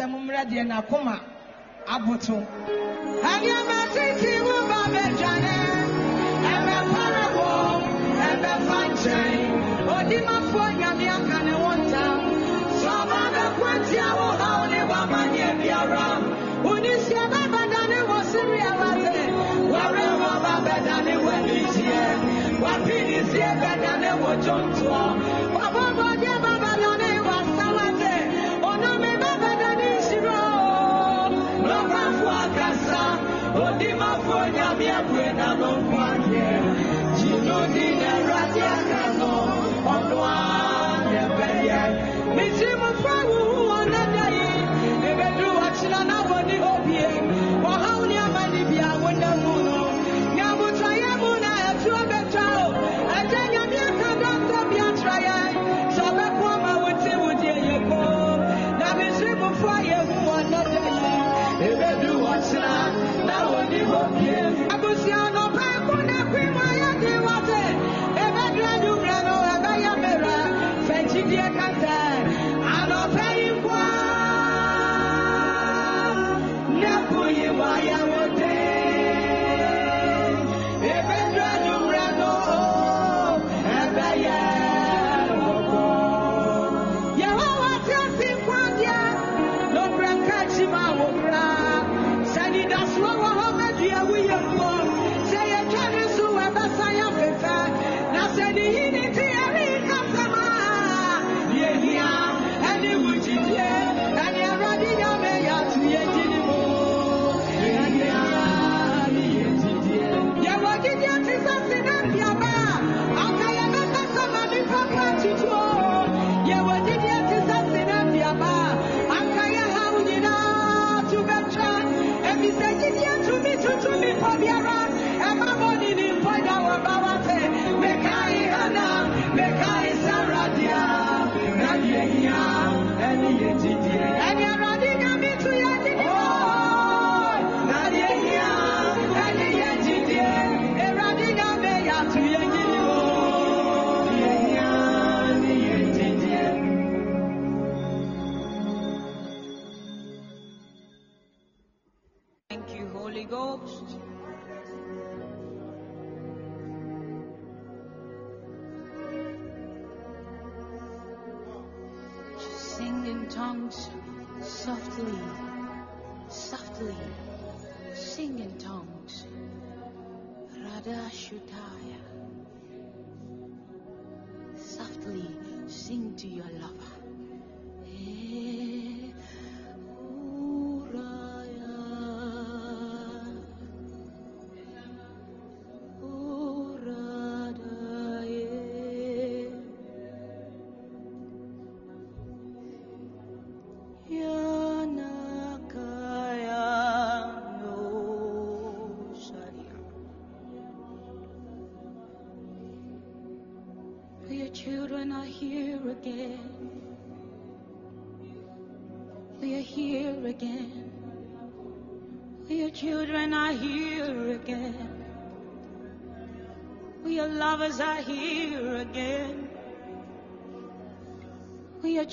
asɛm mmerɛ deɛ n'akoma aboto. Adeɛ ma tete.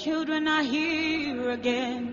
Children are here again.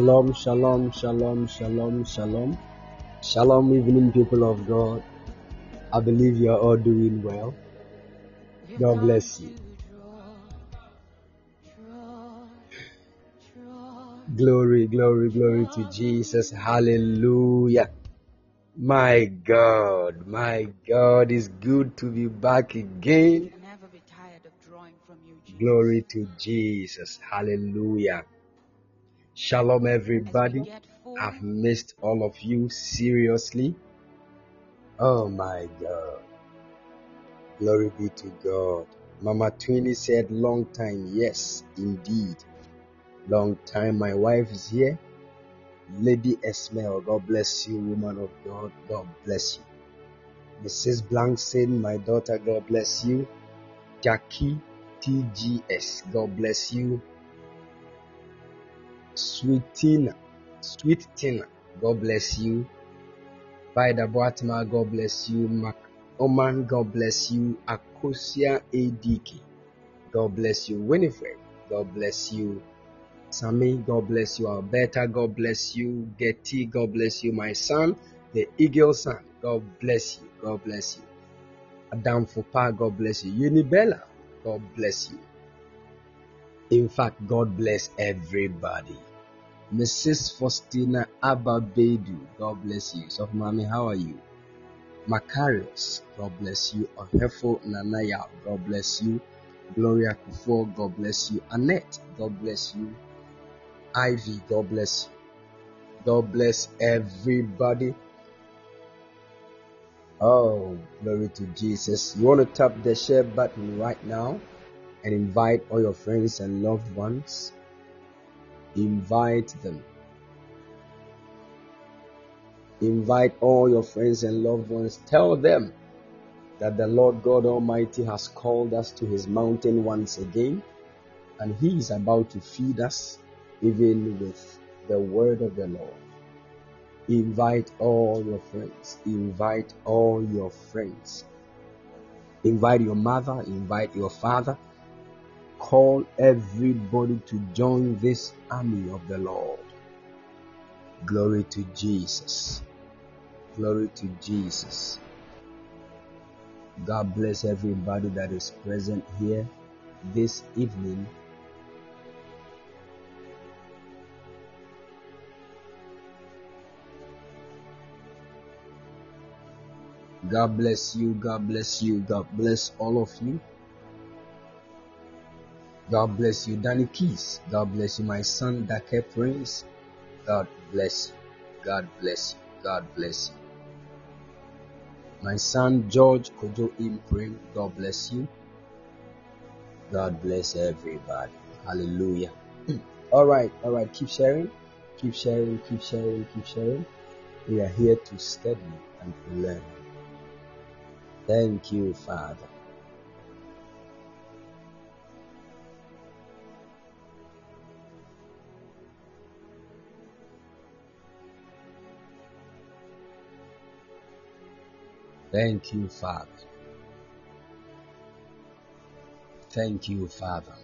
Shalom, shalom, shalom, shalom, shalom. Shalom, evening people of God. I believe you are all doing well. God bless you. Glory, glory, glory to Jesus. Hallelujah. My God, my God, it's good to be back again. Be tired of drawing from you, Glory to Jesus. Hallelujah. Shalom, everybody. I've missed all of you seriously. Oh my God. Glory be to God. Mama Twinny said, long time. Yes, indeed. Long time. My wife is here. Lady Esmel, God bless you, woman of God. God bless you. Mrs. Blankson, my daughter, God bless you. Jackie TGS, God bless you. Sweet Tina, Sweet Tina, God bless you. Vida Boatma, God bless you. Mac Oman, God bless you. Akosia ADK, God bless you. Winifred, God bless you. Sammy, God bless you. Alberta, God bless you. Getty, God bless you. My son, the Eagle son, God bless you. God bless you. Adam Fupa, God bless you. Unibella, God bless you. In fact, God bless everybody. Mrs. Faustina Ababedu, God bless you. So, mommy, how are you? Macarius, God bless you. Ohefo Nanaya, God bless you. Gloria Kufo, God bless you. Annette, God bless you. Ivy, God bless you. God bless everybody. Oh, glory to Jesus. You want to tap the share button right now and invite all your friends and loved ones. Invite them. Invite all your friends and loved ones. Tell them that the Lord God Almighty has called us to his mountain once again and he is about to feed us even with the word of the Lord. Invite all your friends. Invite all your friends. Invite your mother. Invite your father. Call everybody to join this army of the Lord. Glory to Jesus. Glory to Jesus. God bless everybody that is present here this evening. God bless you. God bless you. God bless all of you. God bless you, Danny Keys. God bless you, my son, Dake Prince. God bless you. God bless you. God bless you. My son, George Kojo Imprim. God bless you. God bless everybody. Hallelujah. all right. All right. Keep sharing. Keep sharing. Keep sharing. Keep sharing. We are here to study and to learn. Thank you, Father. Thank you, Father. Thank you, Father.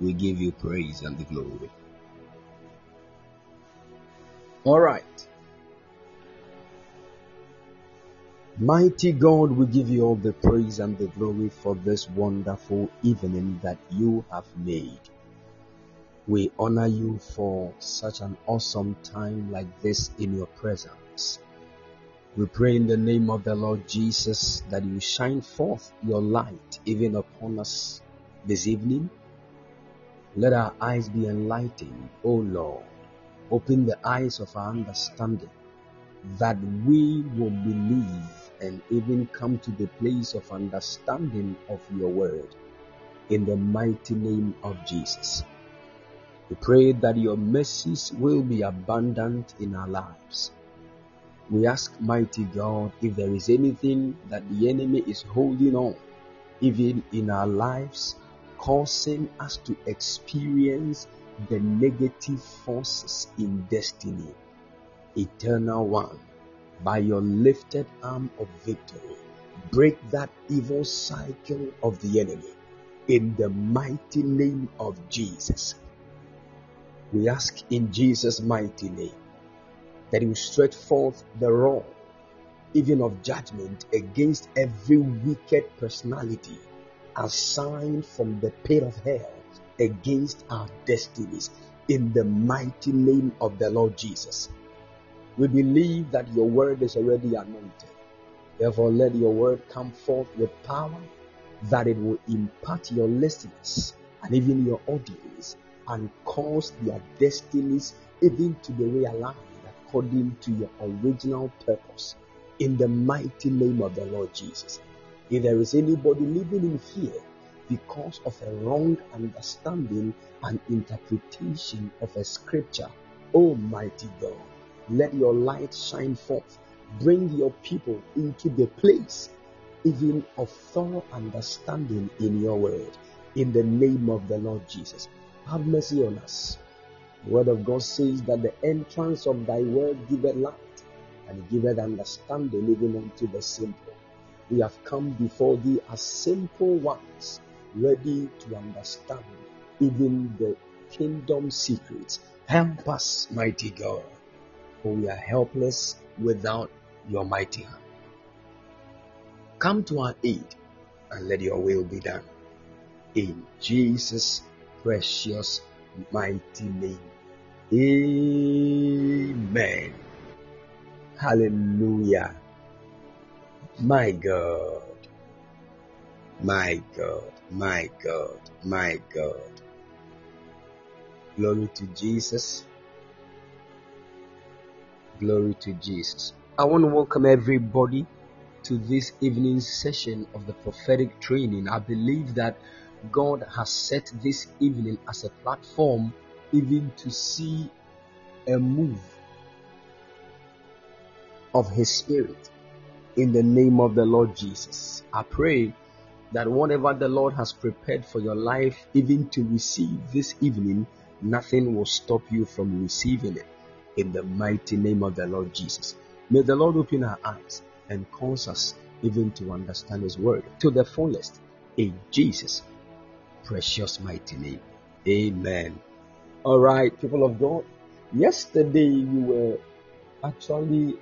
We give you praise and the glory. All right. Mighty God, we give you all the praise and the glory for this wonderful evening that you have made. We honor you for such an awesome time like this in your presence. We pray in the name of the Lord Jesus that you shine forth your light even upon us this evening. Let our eyes be enlightened, O Lord. Open the eyes of our understanding that we will believe and even come to the place of understanding of your word in the mighty name of Jesus. We pray that your mercies will be abundant in our lives. We ask, mighty God, if there is anything that the enemy is holding on, even in our lives, causing us to experience the negative forces in destiny. Eternal One, by your lifted arm of victory, break that evil cycle of the enemy in the mighty name of Jesus. We ask in Jesus' mighty name that you stretch forth the rod, even of judgment, against every wicked personality assigned from the pit of hell against our destinies in the mighty name of the Lord Jesus. We believe that your word is already anointed. Therefore, let your word come forth with power that it will impart your listeners and even your audience and cause their destinies even to be realigned according to your original purpose in the mighty name of the Lord Jesus. If there is anybody living in fear because of a wrong understanding and interpretation of a scripture, Almighty God, let your light shine forth. Bring your people into the place even of thorough understanding in your word. In the name of the Lord Jesus. Have mercy on us. Word of God says that the entrance of thy word giveth light and giveth understanding even unto the simple. We have come before thee as simple ones, ready to understand even the kingdom secrets. Help us, mighty God, for we are helpless without your mighty hand. Come to our aid and let your will be done. In Jesus' precious mighty name. Amen. Hallelujah. My God. My God. My God. My God. Glory to Jesus. Glory to Jesus. I want to welcome everybody to this evening session of the prophetic training. I believe that God has set this evening as a platform even to see a move of His Spirit in the name of the Lord Jesus. I pray that whatever the Lord has prepared for your life, even to receive this evening, nothing will stop you from receiving it in the mighty name of the Lord Jesus. May the Lord open our eyes and cause us even to understand His word to the fullest in Jesus' precious mighty name. Amen. All right, people of God. Yesterday we were actually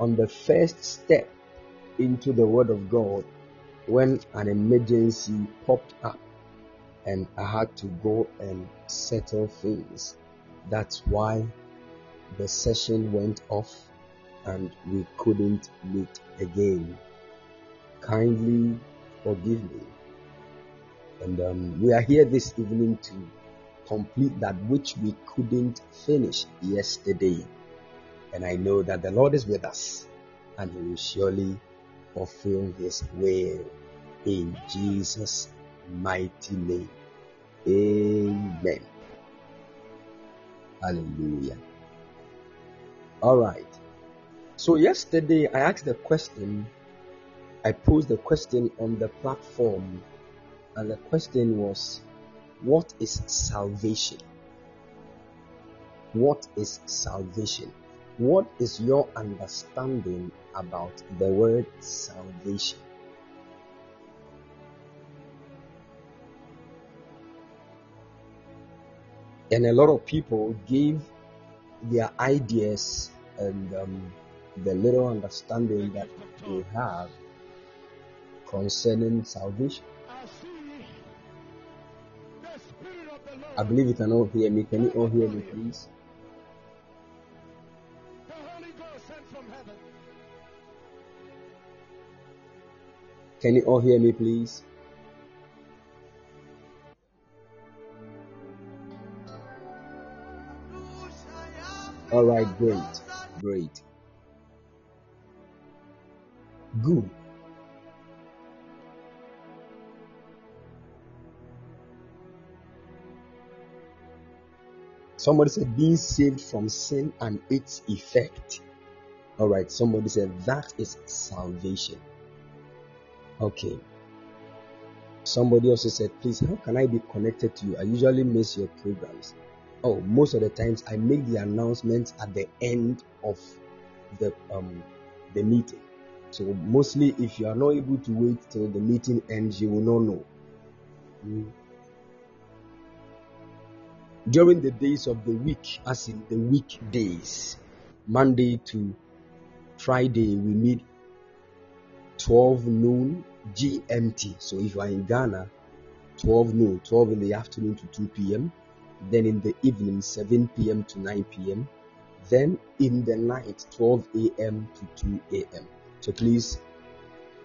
on the first step into the Word of God when an emergency popped up and I had to go and settle things. That's why the session went off and we couldn't meet again. Kindly forgive me. And um, we are here this evening to complete that which we couldn't finish yesterday. And I know that the Lord is with us and He will surely fulfill His will in Jesus' mighty name. Amen. Hallelujah. All right. So, yesterday I asked the question, I posed the question on the platform, and the question was, What is salvation? What is salvation? What is your understanding about the word salvation? And a lot of people give their ideas and um, the little understanding that they have concerning salvation. I believe you can all hear me. Can you all hear me, please? Can you all hear me, please? All right, great, great. Good. Somebody said being saved from sin and its effect. All right, somebody said that is salvation. Okay. Somebody also said, please, how can I be connected to you? I usually miss your programs. Oh, most of the times I make the announcements at the end of the um the meeting. So mostly, if you are not able to wait till the meeting ends, you will not know. Mm. During the days of the week, as in the weekdays, Monday to Friday, we meet 12 noon GMT. So if you are in Ghana, 12 noon, 12 in the afternoon to 2 p.m. Then in the evening, 7 p.m. to 9 p.m. Then in the night, 12 a.m. to 2 a.m. So please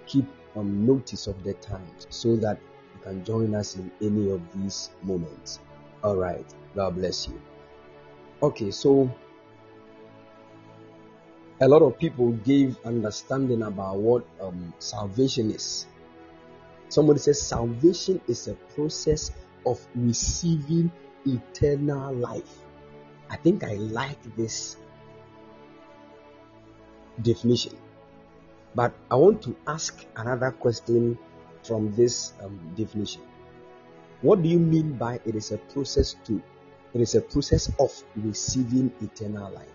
keep um, notice of the times so that you can join us in any of these moments. All right. God bless you. Okay, so a lot of people gave understanding about what um, salvation is. Somebody says salvation is a process of receiving eternal life. I think I like this definition. But I want to ask another question from this um, definition. What do you mean by it is a process to it is a process of receiving eternal life?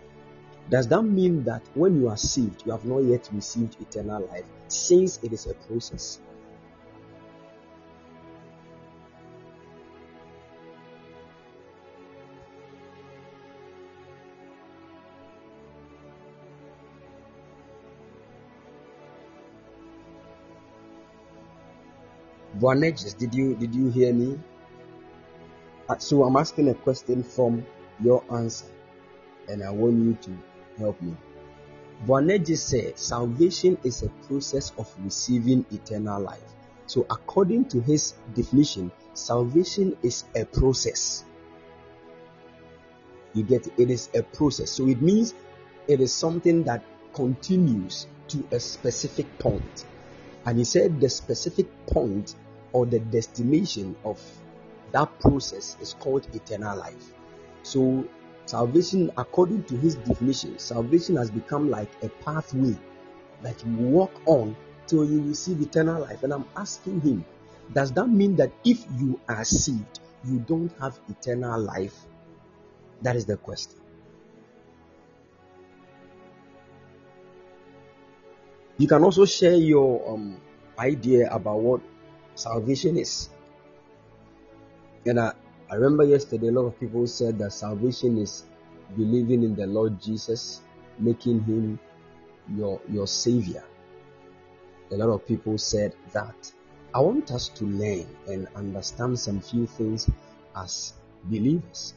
Does that mean that when you are saved, you have not yet received eternal life since it is a process? Did you did you hear me? Uh, So I'm asking a question from your answer, and I want you to help me. Boanerges said salvation is a process of receiving eternal life. So according to his definition, salvation is a process. You get it? It is a process. So it means it is something that continues to a specific point. And he said the specific point or the destination of that process is called eternal life. So, salvation, according to his definition, salvation has become like a pathway that you walk on till you receive eternal life. And I'm asking him, does that mean that if you are saved, you don't have eternal life? That is the question. You can also share your um, idea about what salvation is. And I, I remember yesterday a lot of people said that salvation is believing in the Lord Jesus, making him your your savior. A lot of people said that. I want us to learn and understand some few things as believers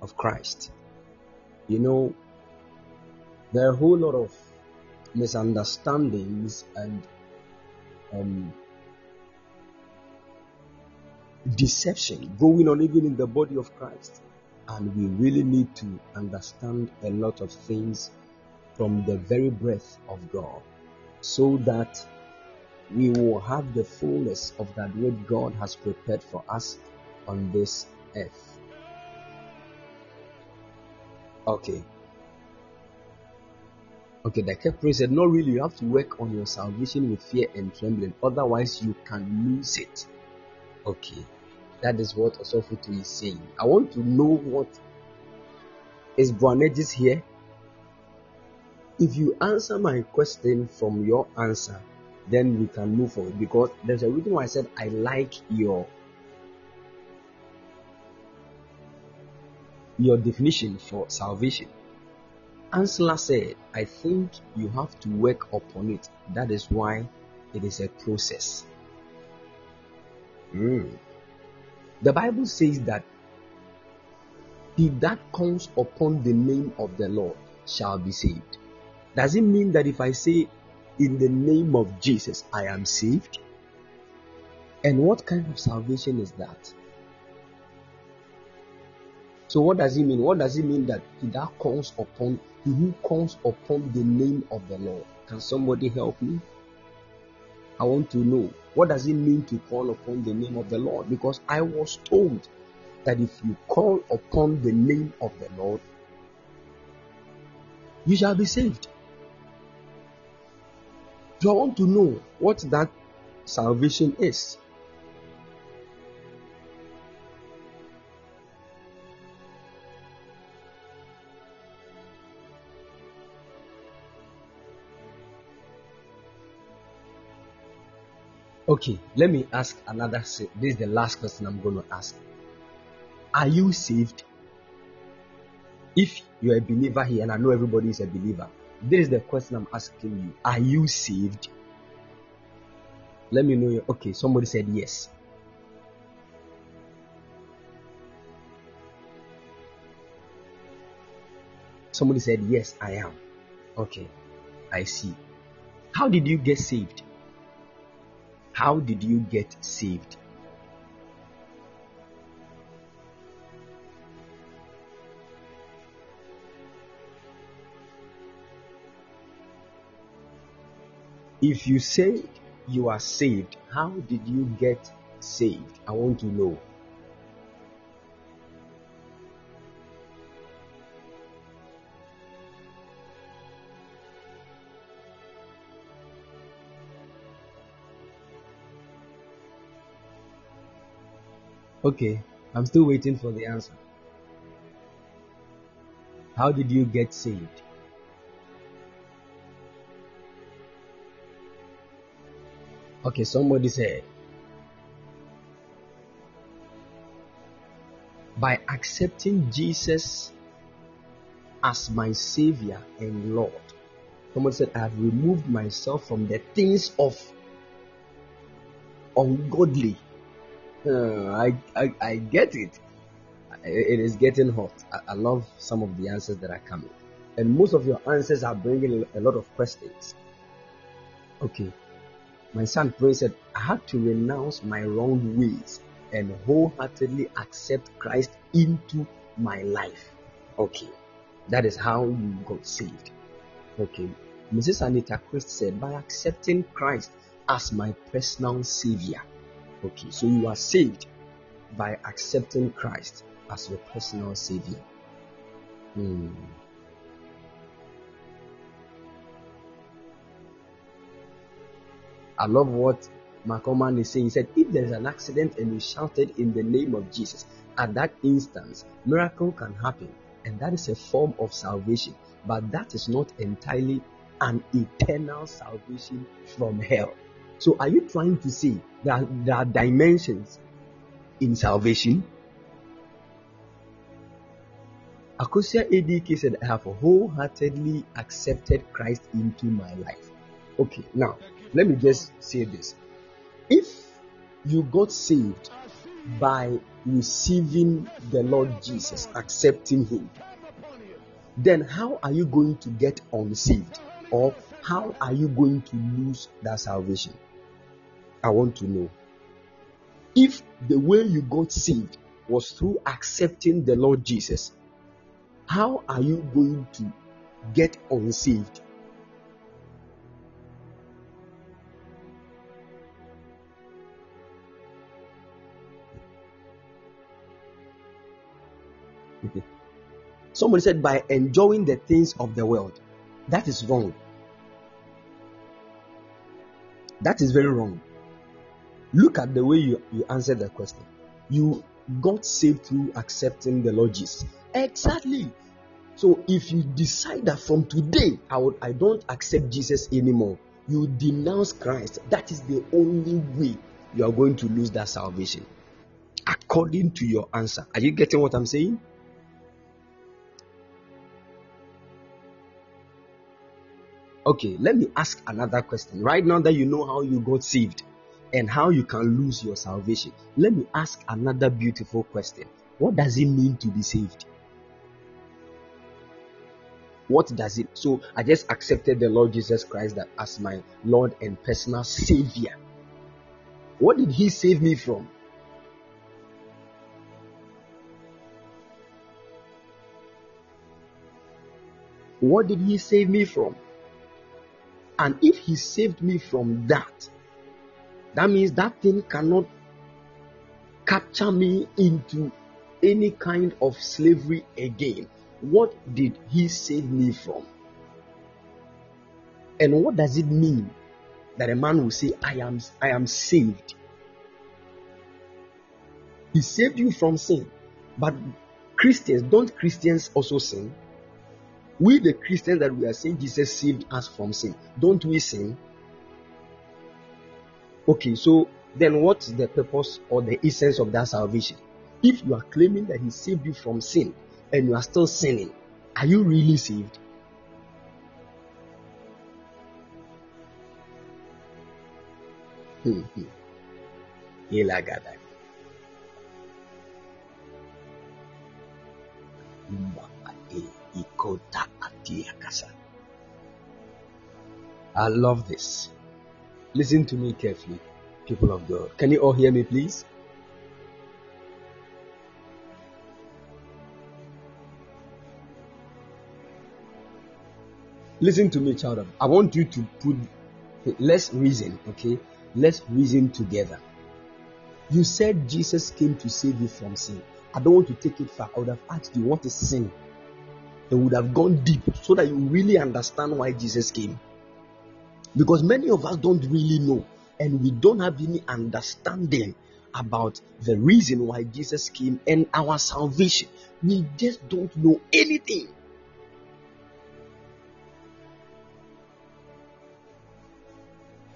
of Christ. You know, there are a whole lot of misunderstandings and um, deception going on even in the body of Christ. And we really need to understand a lot of things from the very breath of God so that we will have the fullness of that which God has prepared for us on this earth. Okay. Okay, the Kepri said, No, really, you have to work on your salvation with fear and trembling, otherwise, you can lose it. Okay, that is what Osofutu is saying. I want to know what is Boanerges here. If you answer my question from your answer, then we can move forward because there's a reason why I said I like your your definition for salvation. Ansela said, I think you have to work upon it. That is why it is a process. Mm. The Bible says that he that comes upon the name of the Lord shall be saved. Does it mean that if I say in the name of Jesus I am saved? And what kind of salvation is that? So what does it mean? What does it mean that he that comes upon he who comes upon the name of the Lord? Can somebody help me? I want to know what does it mean to call upon the name of the Lord? Because I was told that if you call upon the name of the Lord, you shall be saved. So I want to know what that salvation is. Okay, let me ask another. This is the last question I'm going to ask. Are you saved? If you're a believer here, and I know everybody is a believer, this is the question I'm asking you Are you saved? Let me know. Okay, somebody said yes. Somebody said, Yes, I am. Okay, I see. How did you get saved? How did you get saved? If you say you are saved, how did you get saved? I want to know. Okay, I'm still waiting for the answer. How did you get saved? Okay, somebody said, by accepting Jesus as my Savior and Lord. Someone said, I have removed myself from the things of ungodly. Uh, I, I, I get it. It is getting hot. I, I love some of the answers that are coming. And most of your answers are bringing a lot of questions. Okay. My son Prince said, I had to renounce my wrong ways and wholeheartedly accept Christ into my life. Okay. That is how you got saved. Okay. Mrs. Anita Christ said, by accepting Christ as my personal savior. Okay. So you are saved by accepting Christ as your personal savior. Hmm. I love what McCorman is saying. He said, if there is an accident and you shouted in the name of Jesus, at that instance, miracle can happen. And that is a form of salvation. But that is not entirely an eternal salvation from hell. So are you trying to say that there are dimensions in salvation? Akosia ADK said, I have wholeheartedly accepted Christ into my life. Okay, now let me just say this. If you got saved by receiving the Lord Jesus, accepting Him, then how are you going to get unsaved? Or how are you going to lose that salvation? I want to know. If the way you got saved was through accepting the Lord Jesus, how are you going to get unsaved? Somebody said by enjoying the things of the world. That is wrong. That is very wrong. Look at the way you, you answered the question. You got saved through accepting the Lord Jesus. Exactly. So if you decide that from today I would I don't accept Jesus anymore, you denounce Christ. That is the only way you are going to lose that salvation. According to your answer. Are you getting what I'm saying? Okay, let me ask another question. Right now that you know how you got saved and how you can lose your salvation, let me ask another beautiful question. What does it mean to be saved? What does it? So I just accepted the Lord Jesus Christ that as my Lord and personal Savior. What did He save me from? What did He save me from? And if he saved me from that, that means that thing cannot capture me into any kind of slavery again. What did he save me from? And what does it mean that a man will say, I am, I am saved? He saved you from sin. But Christians, don't Christians also sin? We, the Christians that we are saying Jesus saved us from sin, don't we sin? Okay, so then what's the purpose or the essence of that salvation? If you are claiming that He saved you from sin and you are still sinning, Are you really saved? Hmm, hmm. I love this. Listen to me carefully, people of God. Can you all hear me, please? Listen to me, child I want you to put let's reason, okay? Let's reason together. You said Jesus came to save you from sin. I don't want to take it far. I would have asked you what is sin. And would have gone deep so that you really understand why Jesus came. Because many of us don't really know and we don't have any understanding about the reason why Jesus came and our salvation. We just don't know anything.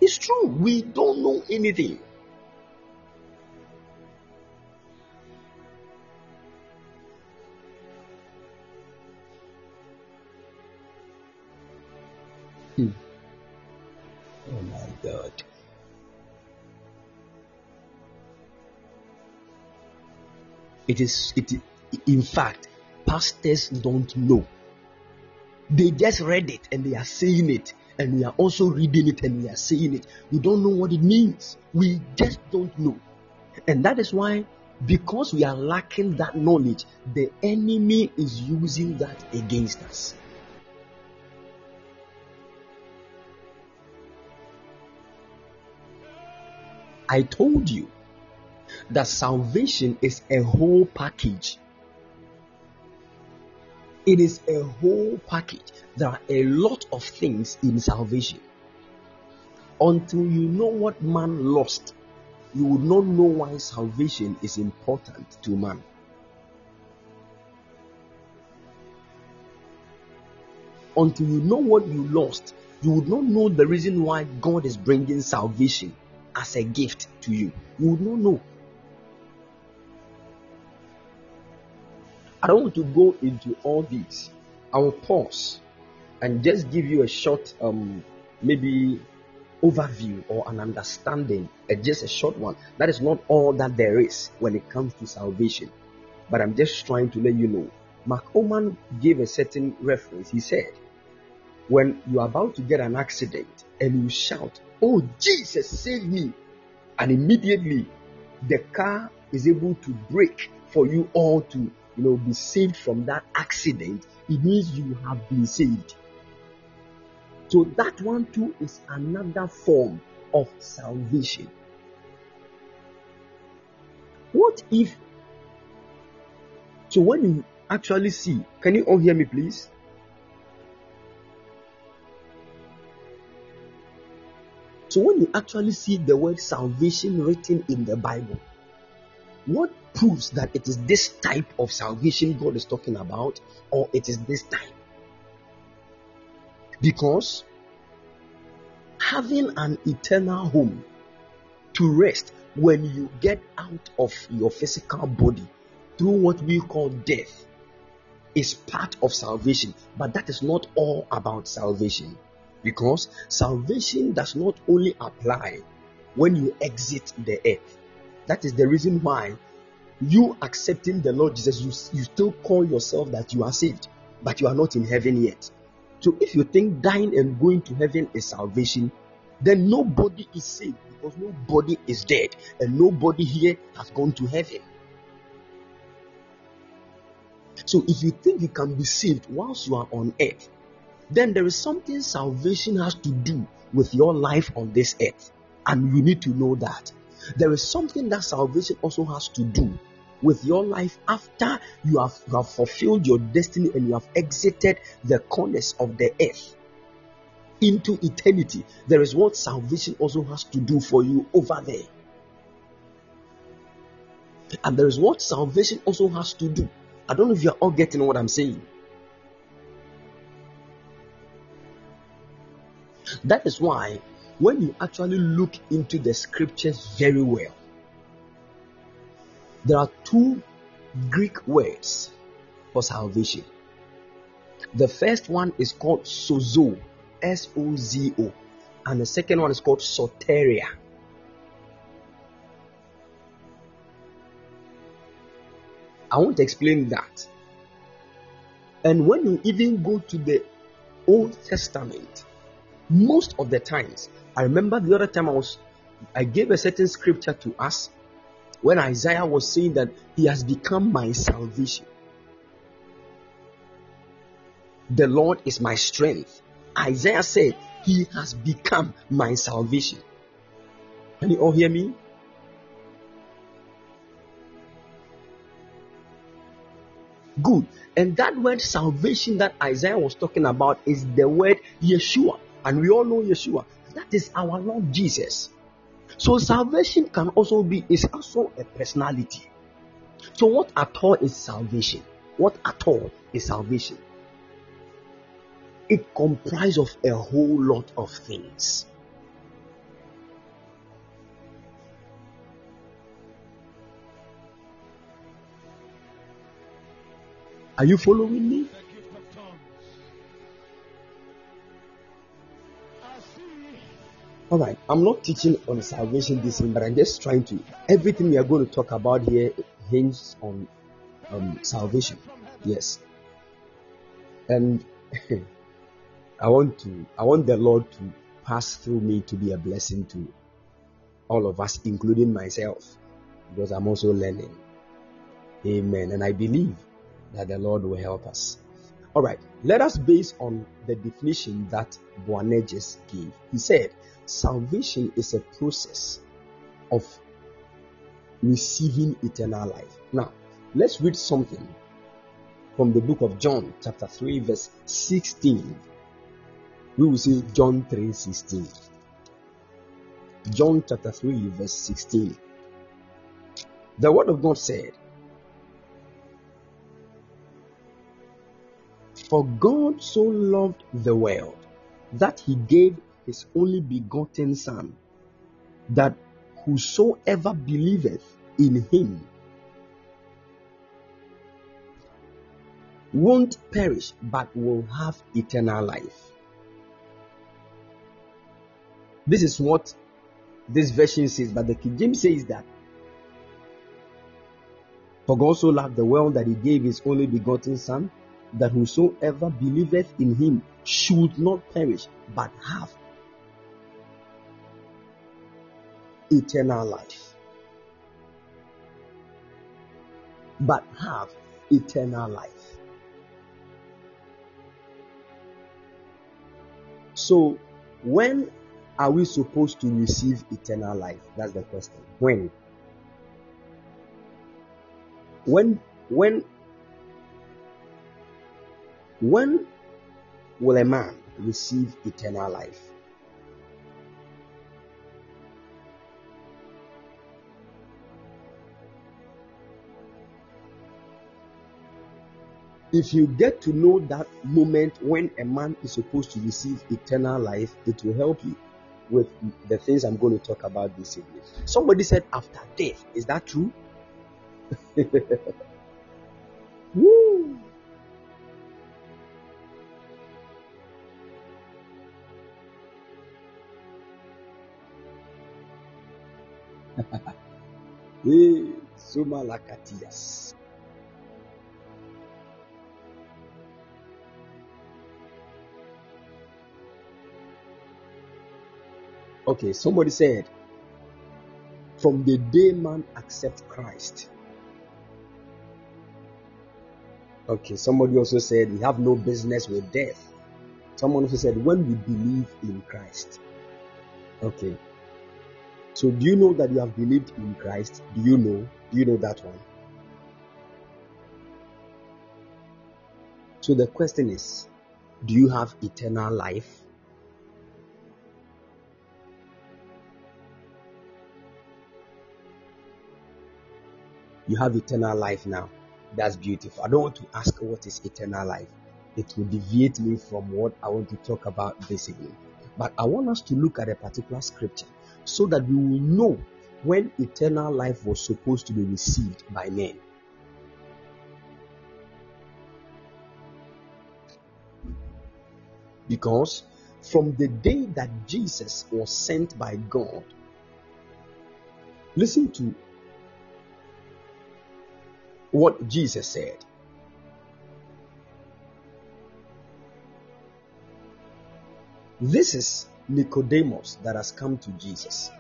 It's true, we don't know anything. Hmm. God. It is, it, in fact, pastors don't know. They just read it and they are saying it, and we are also reading it and we are saying it. We don't know what it means. We just don't know. And that is why, because we are lacking that knowledge, the enemy is using that against us. I told you that salvation is a whole package. It is a whole package. There are a lot of things in salvation. Until you know what man lost, you would not know why salvation is important to man. Until you know what you lost, you would not know the reason why God is bringing salvation as a gift to you. You would not know. I don't want to go into all these. I will pause and just give you a short, um, maybe overview or an understanding, uh, just a short one. That is not all that there is when it comes to salvation, but I'm just trying to let you know. Mark Oman gave a certain reference. He said, When you are about to get an accident and you shout, Oh, Jesus, save me, and immediately the car is able to brake for you all to you know be saved from that accident. It means you have been saved. So that one too is another form of salvation. What if so when you actually see can you all hear me please so when you actually see the word salvation written in the bible what proves that it is this type of salvation God is talking about, or it is this type? Because having an eternal home to rest when you get out of your physical body through what we call death is part of salvation, but that is not all about salvation because salvation does not only apply when you exit the earth that is the reason why you accepting the Lord Jesus, you, you still call yourself that you are saved, but you are not in heaven yet. So if you think dying and going to heaven is salvation, then nobody is saved because nobody is dead and nobody here has gone to heaven. So if you think you can be saved whilst you are on earth, then there is something salvation has to do with your life on this earth. And you need to know that there is something that salvation also has to do with your life after you have, you have fulfilled your destiny and you have exited the corners of the earth into eternity. There is what salvation also has to do for you over there. And there is what salvation also has to do. I don't know if you're all getting what I'm saying. That is why when you actually look into the scriptures very well, there are two Greek words for salvation. The first one is called sozo, S O Z O, and the second one is called soteria. I want to explain that. And when you even go to the Old Testament, most of the times, I remember the other time I was, I gave a certain scripture to us when Isaiah was saying that he has become my salvation. The Lord is my strength. Isaiah said, He has become my salvation. Can you all hear me? Good. And that word salvation that Isaiah was talking about is the word Yeshua. And we all know Yeshua. That is our Lord Jesus. So salvation can also be is also a personality. So what at all is salvation? What at all is salvation? It comprises of a whole lot of things. Are you following me? All right, I'm not teaching on salvation this evening, but I'm just trying to. Everything we are going to talk about here hinges on um, salvation. Yes, and I want to. I want the Lord to pass through me to be a blessing to all of us, including myself, because I'm also learning. Amen. And I believe that the Lord will help us. All right, let us base on the definition that Boanerges gave. He said, Salvation is a process of receiving eternal life. Now, let's read something from the book of John, chapter 3, verse 16. We will see John 3 16. John chapter 3, verse 16. The word of God said, For God so loved the world that he gave his only begotten Son, that whosoever believeth in him won't perish but will have eternal life. This is what this version says, but the King James says that for God so loved the world that he gave his only begotten Son, that whosoever believeth in him should not perish but have eternal life. But have eternal life. So, when are we supposed to receive eternal life? That's the question. When? When when when will a man receive eternal life? If you get to know that moment when a man is supposed to receive eternal life, it will help you with the things I'm going to talk about this evening. Somebody said after death. Is that true? Woo! hey, Okay, somebody said, from the day man accepts Christ. Okay, somebody also said, we have no business with death. Someone also said, when we believe in Christ. Okay. So, do you know that you have believed in Christ? Do you know? Do you know that one? So, the question is, do you have eternal life? You have eternal life now. That's beautiful. I don't want to ask what is eternal life. It will deviate me from what I want to talk about this evening. But I want us to look at a particular scripture so that we will know when eternal life was supposed to be received by men. Because from the day that Jesus was sent by God, listen to what Jesus said. This is Nicodemus that has come to Jesus.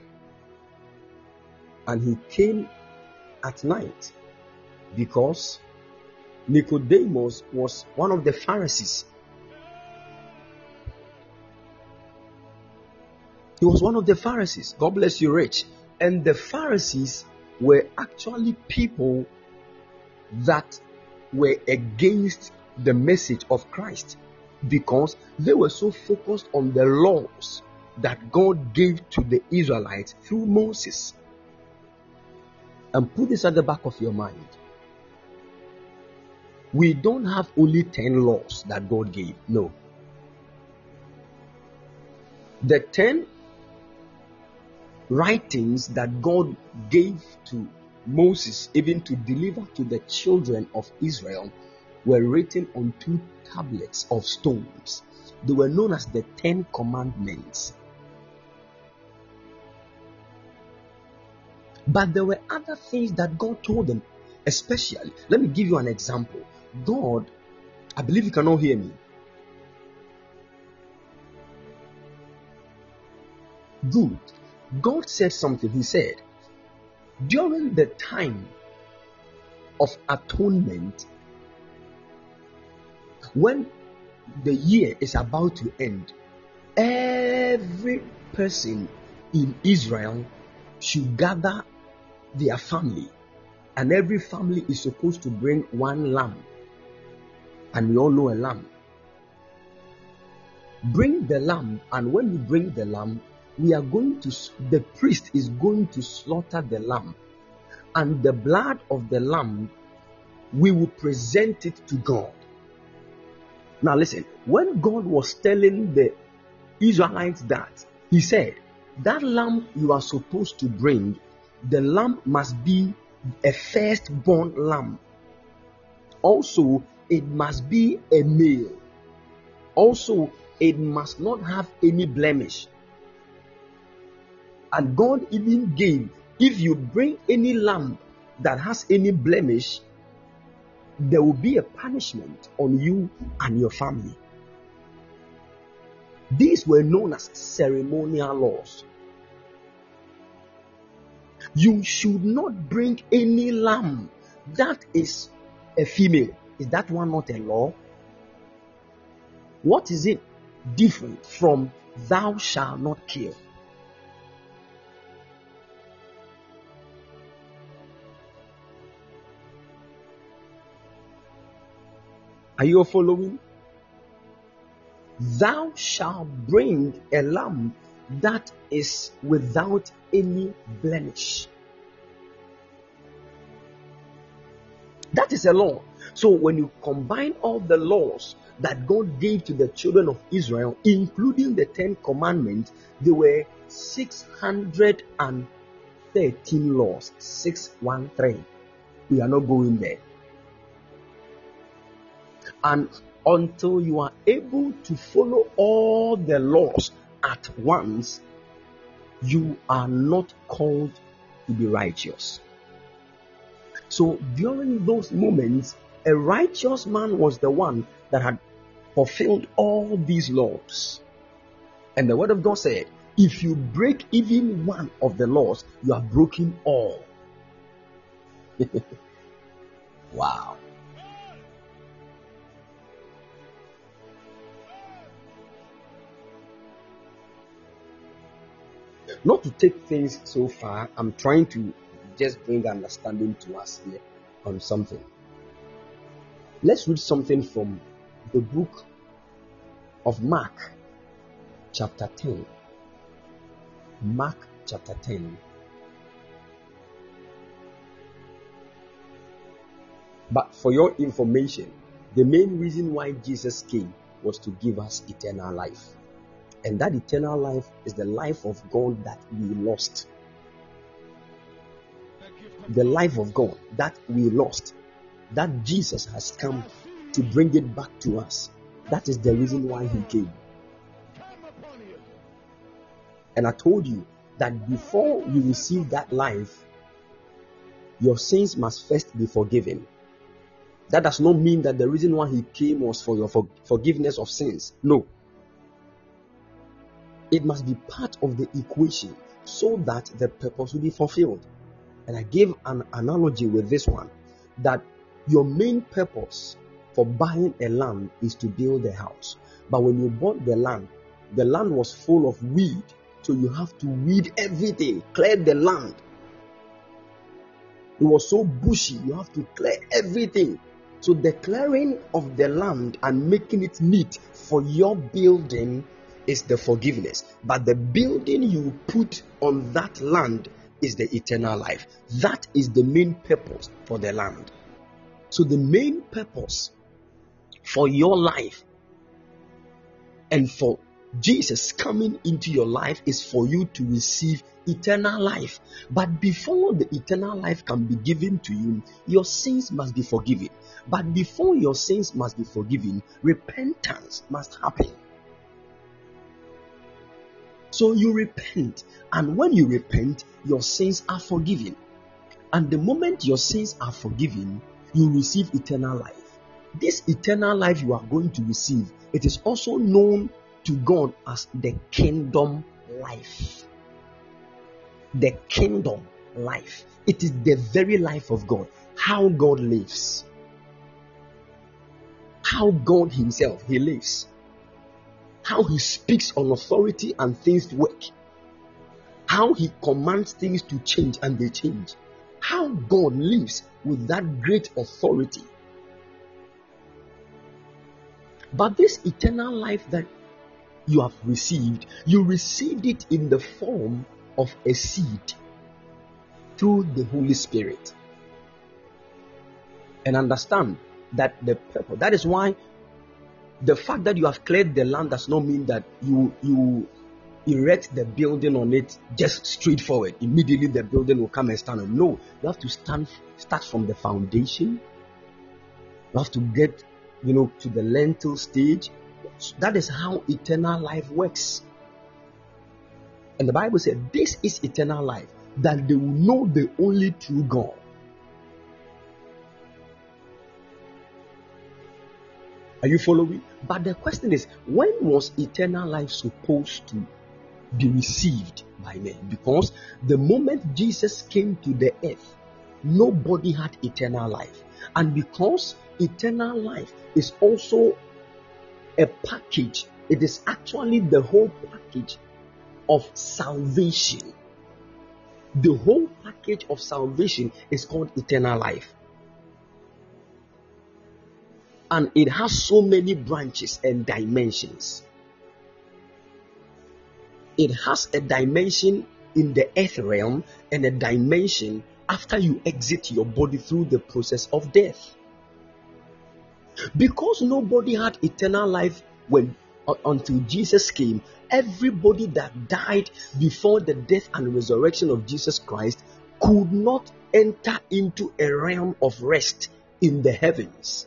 And he came at night because Nicodemus was one of the Pharisees. He was one of the Pharisees. God bless you, Rich. And the Pharisees were actually people that were against the message of Christ because they were so focused on the laws that God gave to the Israelites through Moses. And put this at the back of your mind. We don't have only 10 laws that God gave. No. The 10 writings that God gave to Moses, even to deliver to the children of Israel, were written on two tablets of stones. They were known as the Ten Commandments. But there were other things that God told them, especially. Let me give you an example. God, I believe you can all hear me. Good. God said something. He said, during the time of atonement, when the year is about to end, every person in Israel should gather their family, and every family is supposed to bring one lamb. And we all know a lamb. Bring the lamb, and when you bring the lamb, we are going to, the priest is going to slaughter the lamb, and the blood of the lamb, we will present it to God. Now, listen, when God was telling the Israelites that, He said, That lamb you are supposed to bring, the lamb must be a firstborn lamb. Also, it must be a male. Also, it must not have any blemish. And God even gave, if you bring any lamb that has any blemish, there will be a punishment on you and your family. These were known as ceremonial laws. You should not bring any lamb that is a female. Is that one not a law? What is it different from thou shalt not kill? Are you following? Thou shalt bring a lamb that is without any blemish. That is a law. So when you combine all the laws that God gave to the children of Israel, including the Ten Commandments, there were 613 laws. 613. We are not going there. And until you are able to follow all the laws at once, you are not called to be righteous. So during those moments, a righteous man was the one that had fulfilled all these laws. And the word of God said, if you break even one of the laws, you have broken all. wow. Not to take things so far, I'm trying to just bring understanding to us here on something. Let's read something from the book of Mark, chapter 10. Mark, chapter 10. But for your information, the main reason why Jesus came was to give us eternal life. And that eternal life is the life of God that we lost. The life of God that we lost. That Jesus has come to bring it back to us. That is the reason why He came. And I told you that before you receive that life, your sins must first be forgiven. That does not mean that the reason why he came was for your for- forgiveness of sins. No. It must be part of the equation so that the purpose will be fulfilled. And I gave an analogy with this one that your main purpose for buying a land is to build a house. But when you bought the land, the land was full of weed. So you have to weed everything, clear the land. It was so bushy, you have to clear everything. So the clearing of the land and making it neat for your building is the forgiveness. But the building you put on that land is the eternal life. That is the main purpose for the land. So the main purpose for your life and for Jesus coming into your life is for you to receive eternal life. But before the eternal life can be given to you, your sins must be forgiven. But before your sins must be forgiven, repentance must happen. So you repent, and when you repent, your sins are forgiven. And the moment your sins are forgiven, you receive eternal life. This eternal life you are going to receive, it is also known to God as the kingdom life. The kingdom life. It is the very life of God. How God lives. How God Himself He lives. How He speaks on authority and things work. How He commands things to change and they change. How God lives with that great authority. But this eternal life that you have received, you received it in the form of a seed through the Holy Spirit. And understand that the purpose, that is why the fact that you have cleared the land does not mean that you you erect the building on it just straightforward. Immediately the building will come and stand on. No, you have to stand start from the foundation. You have to get you know to the lintel stage. That is how eternal life works. And the Bible said, This is eternal life, that they will know the only true God. Are you following? But the question is, when was eternal life supposed to be received by men? Because the moment Jesus came to the earth, nobody had eternal life. And because eternal life is also a package, it is actually the whole package of salvation. The whole package of salvation is called eternal life. And it has so many branches and dimensions. It has a dimension in the earth realm and a dimension after you exit your body through the process of death. Because nobody had eternal life when uh, until Jesus came, everybody that died before the death and resurrection of Jesus Christ could not enter into a realm of rest in the heavens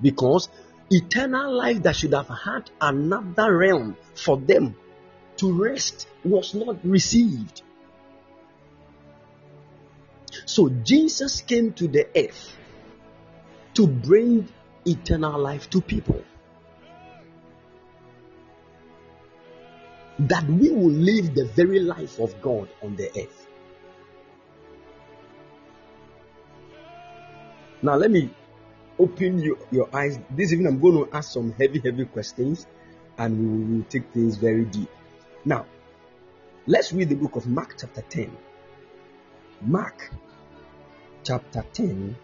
because eternal life that should have had another realm for them to rest was not received. So Jesus came to the earth to bring eternal life to people. that we will live the very life of God on the earth. Now, let me open your, your eyes. This evening, I'm going to ask some heavy, heavy questions and we will take things very deep. Now, let's read the book of Mark, chapter 10. Mark, chapter 10.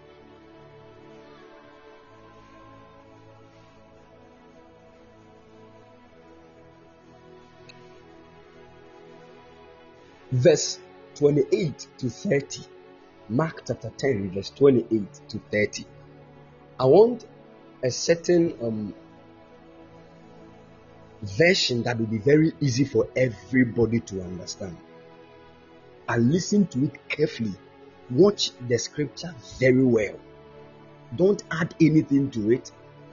verse 28 to 30. Mark chapter 10, verse 28 to 30. I want a certain um, version that will be very easy for everybody to understand. And listen to it carefully. Watch the scripture very well. Don't add anything to it.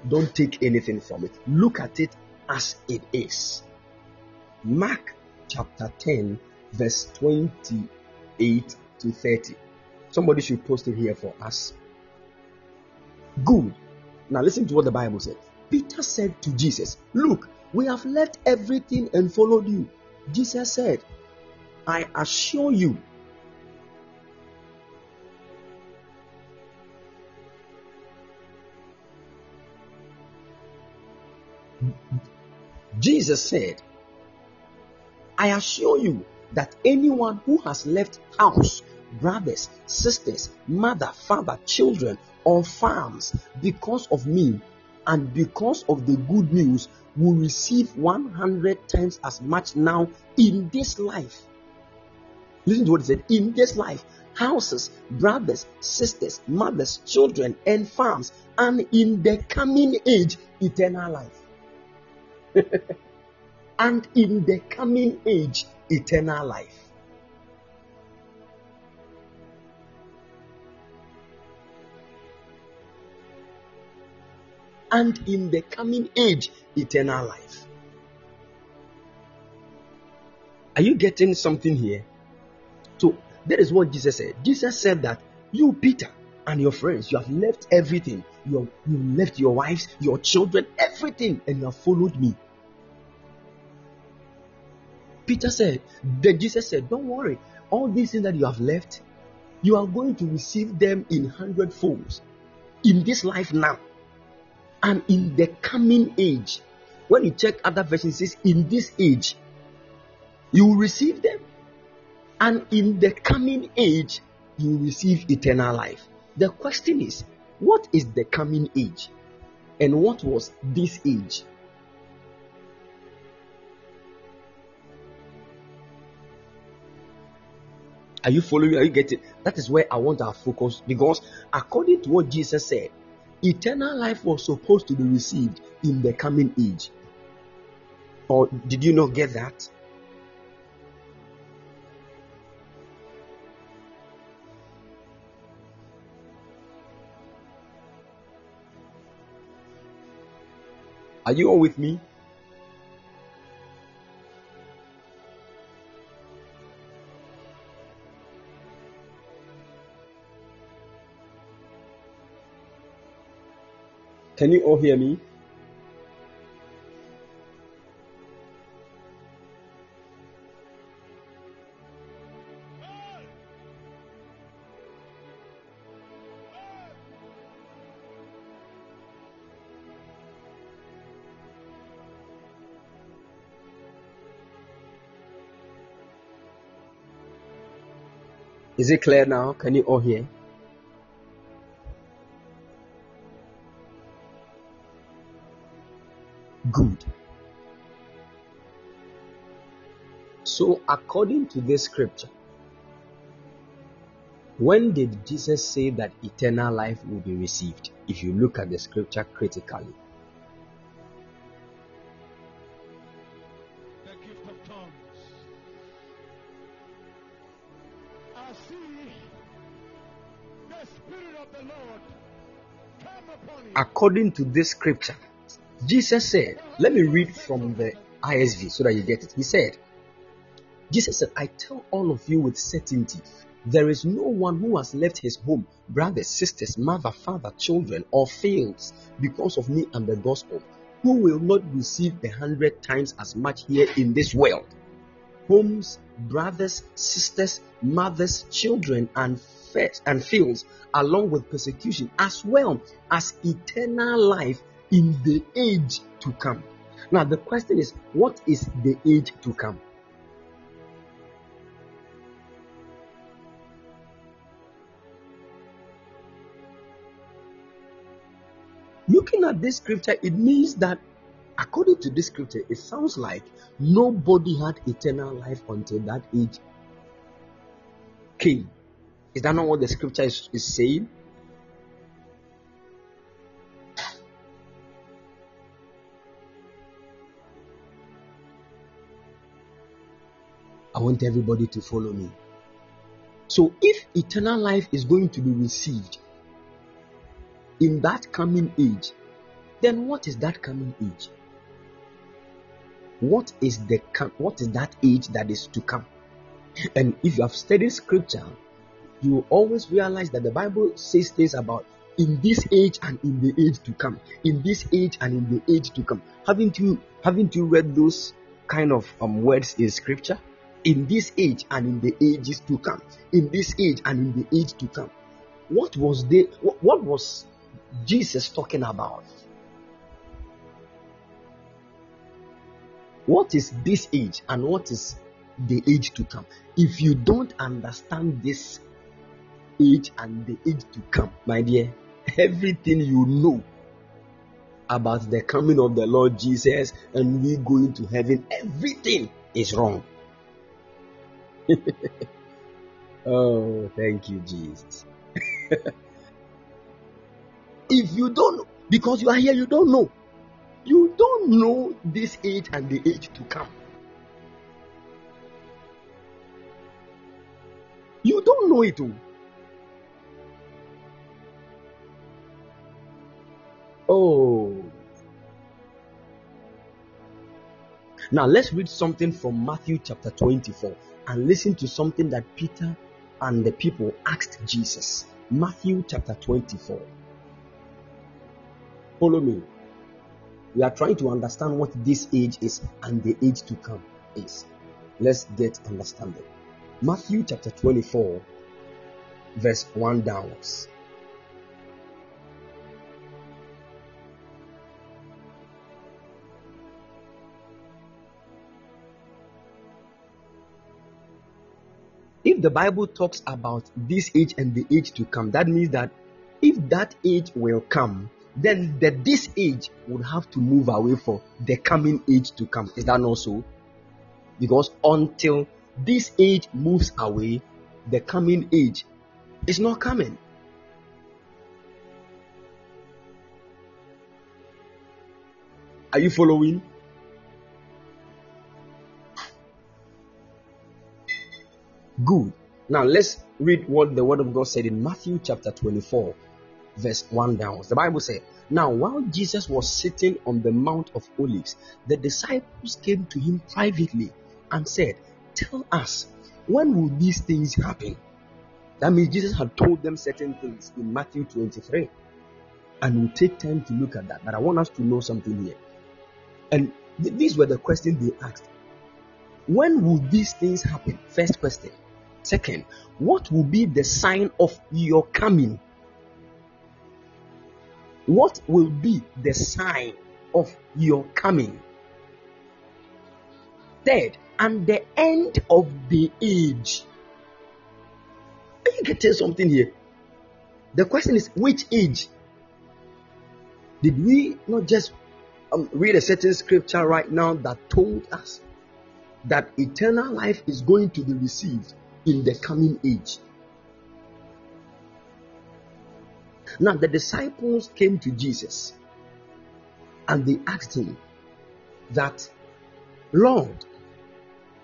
Don't take anything from it. Look at it as it is. Mark chapter 10, verse 28 to 30. Somebody should post it here for us. Good. Now listen to what the Bible said. Peter said to Jesus, Look, we have left everything and followed you. Jesus said, I assure you, Jesus said, I assure you that anyone who has left house, brothers, sisters, mother, father, children, on farms because of me and because of the good news will receive 100 times as much now in this life. Listen to what he said in this life houses, brothers, sisters, mothers, children, and farms, and in the coming age, eternal life. and in the coming age, eternal life. And in the coming age, eternal life. Are you getting something here? So, that is what Jesus said. Jesus said that you, Peter, and your friends, you have left everything. You have, you left your wives, your children, everything, and you have followed me. Peter said, then Jesus said, Don't worry, all these things that you have left, you are going to receive them in hundred folds in this life now and in the coming age. When you check other versions, says, In this age, you will receive them, and in the coming age, you will receive eternal life. The question is, what is the coming age? And what was this age? Are you following? Are you getting? That is where I want our focus because according to what Jesus said, eternal life was supposed to be received in the coming age. Or did you not get that? Are you all with me? Can you all hear me? Is it clear now? Can you all hear? Good. So, according to this scripture, when did Jesus say that eternal life will be received? If you look at the scripture critically, the gift of tongues. I see the Spirit of the Lord come upon you. according to this scripture, Jesus said, let me read from the ISV so that you get it. He said, Jesus said, I tell all of you with certainty, there is no one who has left his home, brothers, sisters, mother, father, children, or fields because of me and the gospel, who will not receive a hundred times as much here in this world. Homes, brothers, sisters, mothers, children, and and fields, along with persecution, as well as eternal life in the age to come. Now, the question is, what is the age to come? Looking at this scripture, it means that according to this scripture, it sounds like nobody had eternal life until that age came. Is that not what the scripture is, is saying? Want everybody to follow me. So, if eternal life is going to be received in that coming age, then what is that coming age? what is the what is that age that is to come? And if you have studied scripture, you will always realize that the Bible says things about in this age and in the age to come. In this age and in the age to come. Haven't you haven't you read those kind of um, words in scripture? In this age and in the ages to come. In this age and in the age to come. What was the what, was Jesus talking about? What is this age and what is the age to come? If you don't understand this age and the age to come, my dear, everything you know about the coming of the Lord Jesus and we going to heaven, everything is wrong. oh, thank you, Jesus. if you don't know, because you are here, you don't know. You don't know this age and the age to come. You don't know it all. Oh. Now let's read something from Matthew chapter 24 and listen to something that Peter and the people asked Jesus. Matthew chapter 24. Follow me. We are trying to understand what this age is and the age to come is. Let's get understanding. Matthew chapter 24, verse 1 downwards. The Bible talks about this age and the age to come, that means that if that age will come, then the this age would have to move away for the coming age to come. Is that not so? Because until this age moves away, the coming age is not coming. Are you following? Good. Now let's read what the word of God said in Matthew chapter 24, verse 1 downwards. The Bible said, Now while Jesus was sitting on the Mount of Olives, the disciples came to him privately and said, Tell us, when will these things happen? That means Jesus had told them certain things in Matthew 23. And we'll take time to look at that. But I want us to know something here. And th- these were the questions they asked. When will these things happen? First question. Second, what will be the sign of your coming? What will be the sign of your coming? Third, and the end of the age. Are you getting something here? The question is which age? Did we not just um, read a certain scripture right now that told us that eternal life is going to be received in the coming age? Now, the disciples came to Jesus and they asked him that, Lord,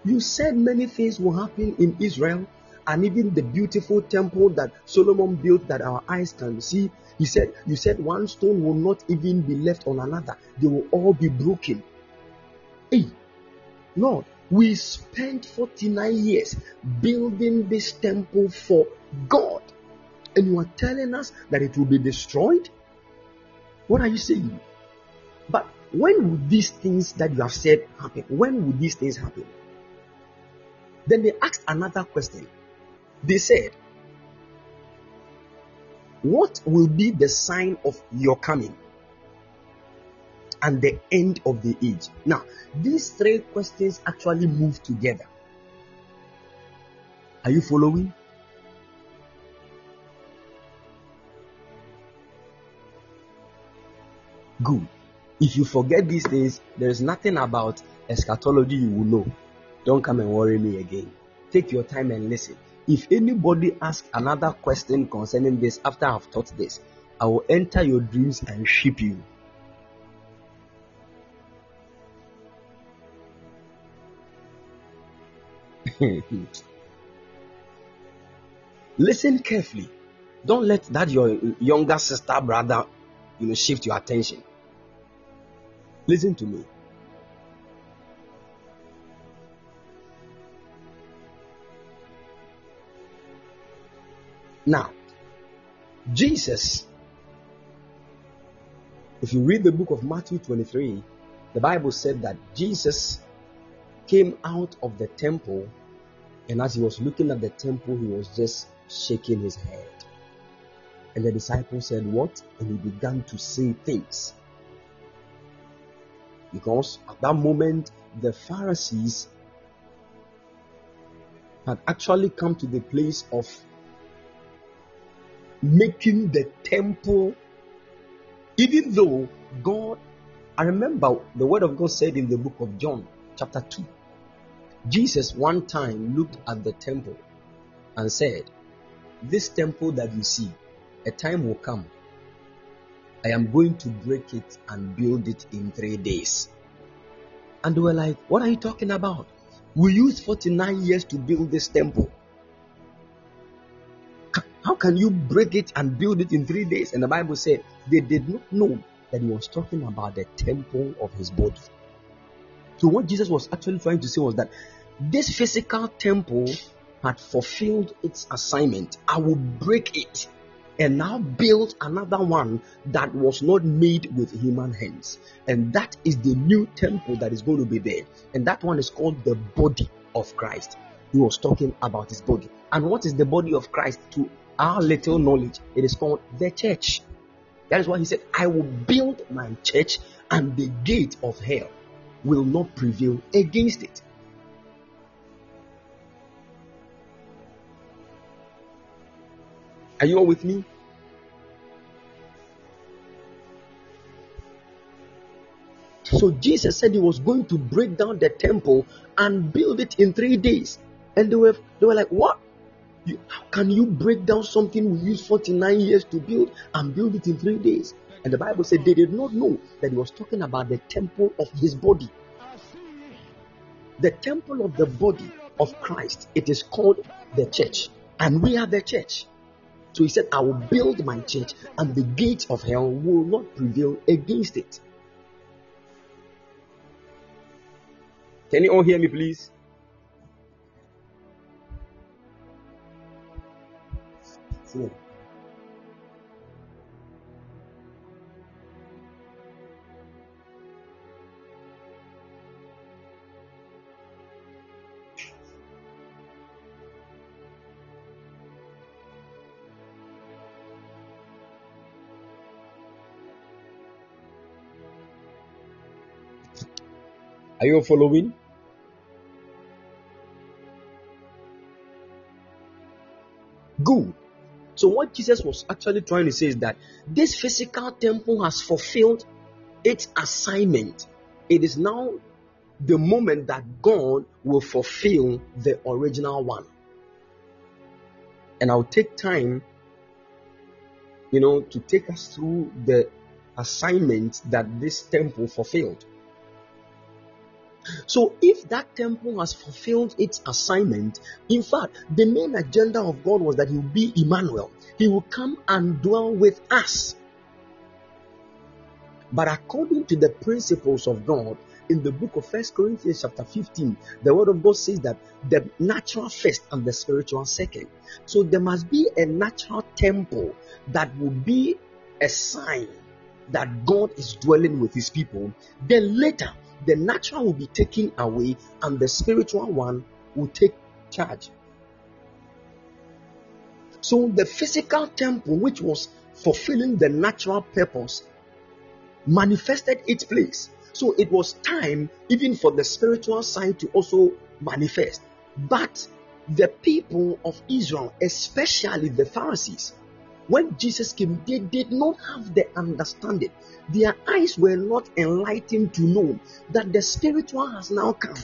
you said many things will happen in Israel, and even the beautiful temple that Solomon built that our eyes can see. He said, You said one stone will not even be left on another, they will all be broken. Hey, Lord, we spent 49 years building this temple for God, and you are telling us that it will be destroyed? What are you saying? But when will these things that you have said happen? When will these things happen? Then they asked another question. They said, What will be the sign of your coming and the end of the age? Now, these three questions actually move together. Are you following? Good. If you forget these things, there is nothing about eschatology you will know. Don't come and worry me again. Take your time and listen. If anybody asks another question concerning this after I've taught this, I will enter your dreams and ship you. Listen carefully. Don't let that your younger sister, brother, you know, shift your attention. Listen to me. Now, Jesus, if you read the book of Matthew 23, the Bible said that Jesus came out of the temple and as he was looking at the temple, he was just shaking his head. And the disciples said, What? And he began to say things. Because at that moment, the Pharisees had actually come to the place of making the temple, even though God, I remember the word of God said in the book of John, chapter 2, Jesus one time looked at the temple and said, This temple that you see, a time will come. I am going to break it and build it in three days. And they were like, What are you talking about? We used 49 years to build this temple. How can you break it and build it in three days? And the Bible said they did not know that he was talking about the temple of his body. So, what Jesus was actually trying to say was that this physical temple had fulfilled its assignment. I will break it and now build another one that was not made with human hands. And that is the new temple that is going to be there. And that one is called the body of Christ. He was talking about his body. And what is the body of Christ? To our little knowledge, it is called the church. That is why he said, I will build my church, and the gate of hell will not prevail against it. Are you all with me? So Jesus said he was going to break down the temple and build it in three days. And they were they were like, What? How can you break down something we used 49 years to build and build it in three days? And the Bible said they did not know that he was talking about the temple of his body. The temple of the body of Christ. It is called the church. And we are the church. So he said, I will build my church, and the gates of hell will not prevail against it. Can you all hear me, please? See. Are you following? Good. So, what Jesus was actually trying to say is that this physical temple has fulfilled its assignment. It is now the moment that God will fulfill the original one. And I'll take time, you know, to take us through the assignment that this temple fulfilled. So, if that temple has fulfilled its assignment, in fact, the main agenda of God was that He will be Emmanuel. He will come and dwell with us. But according to the principles of God, in the book of First Corinthians, chapter 15, the word of God says that the natural first and the spiritual second. So there must be a natural temple that will be a sign that God is dwelling with his people. Then later, the natural will be taken away and the spiritual one will take charge. So the physical temple, which was fulfilling the natural purpose, manifested its place. So it was time even for the spiritual side to also manifest. But the people of Israel, especially the Pharisees, when Jesus came, they did not have the understanding. Their eyes were not enlightened to know that the spiritual has now come.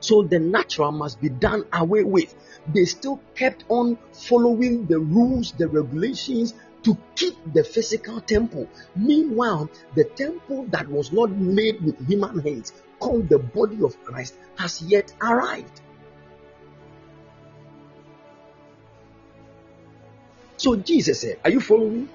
So the natural must be done away with. They still kept on following the rules, the regulations to keep the physical temple. Meanwhile, the temple that was not made with human hands, called the body of Christ, has yet arrived. So Jesus said, Are you following?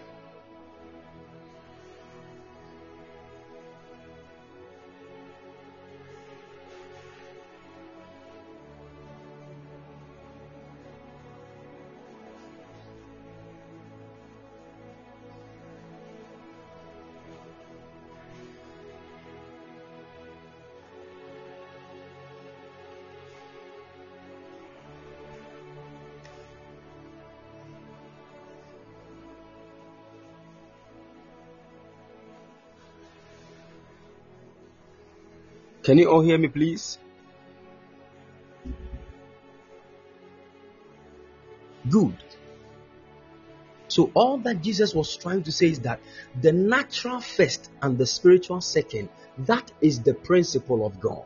Can you all hear me, please? Good. So, all that Jesus was trying to say is that the natural first and the spiritual second, that is the principle of God.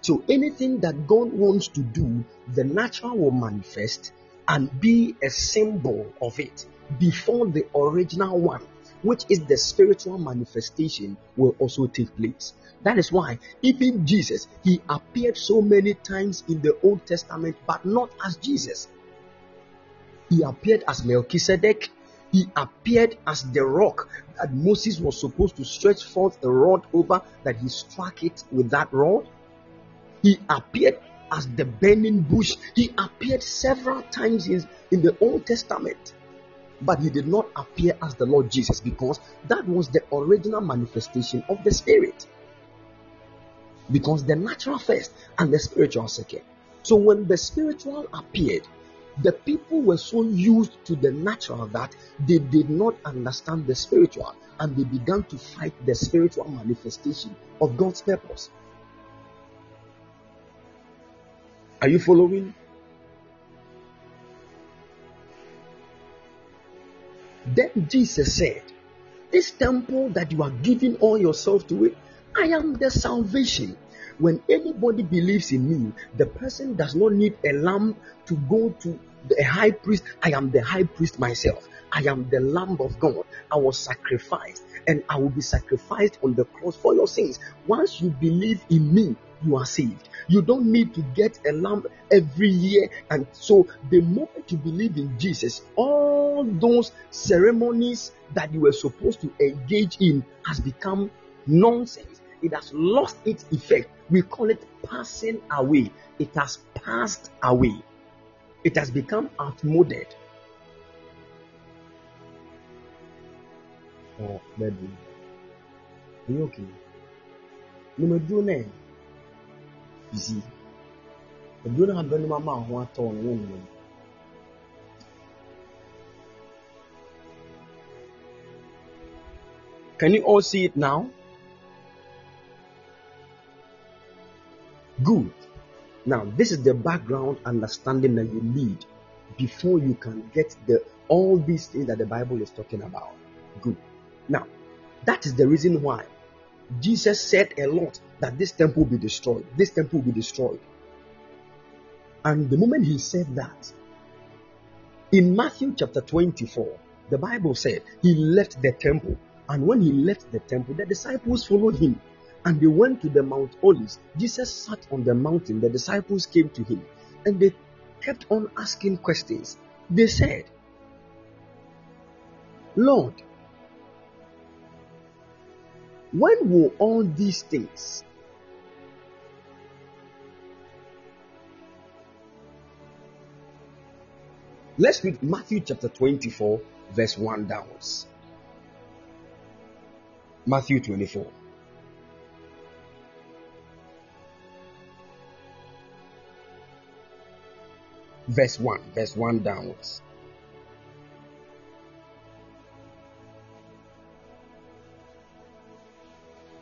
So, anything that God wants to do, the natural will manifest and be a symbol of it before the original one, which is the spiritual manifestation, will also take place. That is why even Jesus, he appeared so many times in the Old Testament, but not as Jesus. He appeared as Melchizedek. He appeared as the rock that Moses was supposed to stretch forth a rod over, that he struck it with that rod. He appeared as the burning bush. He appeared several times in, in the Old Testament. But he did not appear as the Lord Jesus because that was the original manifestation of the Spirit. Because the natural first and the spiritual second. So when the spiritual appeared, the people were so used to the natural that they did not understand the spiritual and they began to fight the spiritual manifestation of God's purpose. Are you following? Then Jesus said, This temple that you are giving all yourself to it, I am the salvation. When anybody believes in me, the person does not need a lamb to go to the high priest. I am the high priest myself. I am the Lamb of God. I was sacrificed and I will be sacrificed on the cross for your sins. Once you believe in me, you are saved. You don't need to get a lamb every year. And so, the moment you believe in Jesus, all those ceremonies that you were supposed to engage in has become nonsense. It has lost its effect. We call it passing away. It has passed away. It has become outmoded. Oh, baby. Are you okay? Number two, name. Can you all see it now? Good. Now, this is the background understanding that you need before you can get the all these things that the Bible is talking about. Good. Now, that is the reason why Jesus said a lot that this temple be destroyed. This temple be destroyed. And the moment he said that, in Matthew chapter 24, the Bible said he left the temple. And when he left the temple, the disciples followed him. And they went to the Mount Olives. Jesus sat on the mountain. The disciples came to him. And they kept on asking questions. They said, Lord, when will all these things Let's read Matthew chapter 24, verse 1 downwards. Matthew 24. Verse 1, verse 1 downwards.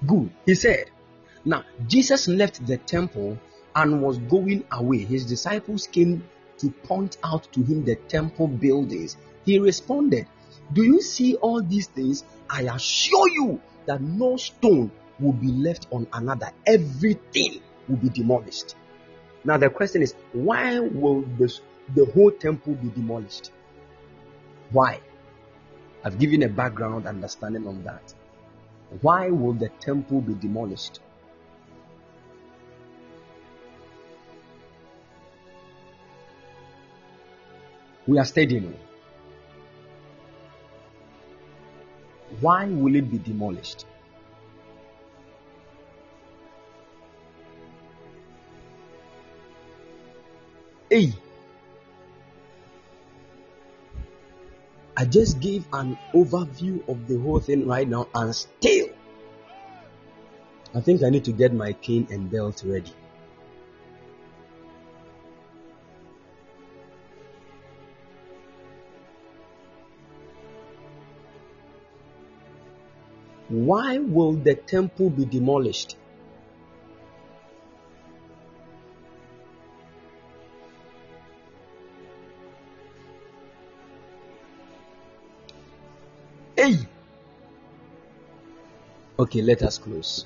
Good. He said, Now Jesus left the temple and was going away. His disciples came to point out to him the temple buildings. He responded, Do you see all these things? I assure you that no stone will be left on another, everything will be demolished. Now, the question is, why will this, the whole temple be demolished? Why? I've given a background understanding on that. Why will the temple be demolished? We are studying. Why will it be demolished? Hey, I just gave an overview of the whole thing right now, and still, I think I need to get my cane and belt ready. Why will the temple be demolished? Hey! Okay, let us close.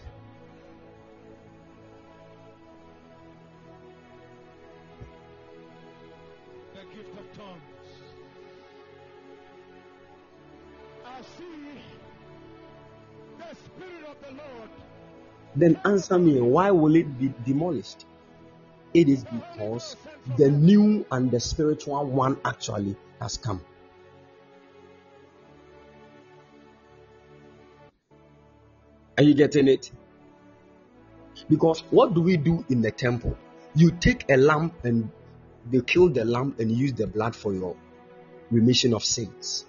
Then answer me, why will it be demolished? It is because the new and the spiritual one actually has come. Are you getting it? Because what do we do in the temple? You take a lamb and they kill the lamb and use the blood for your remission of sins.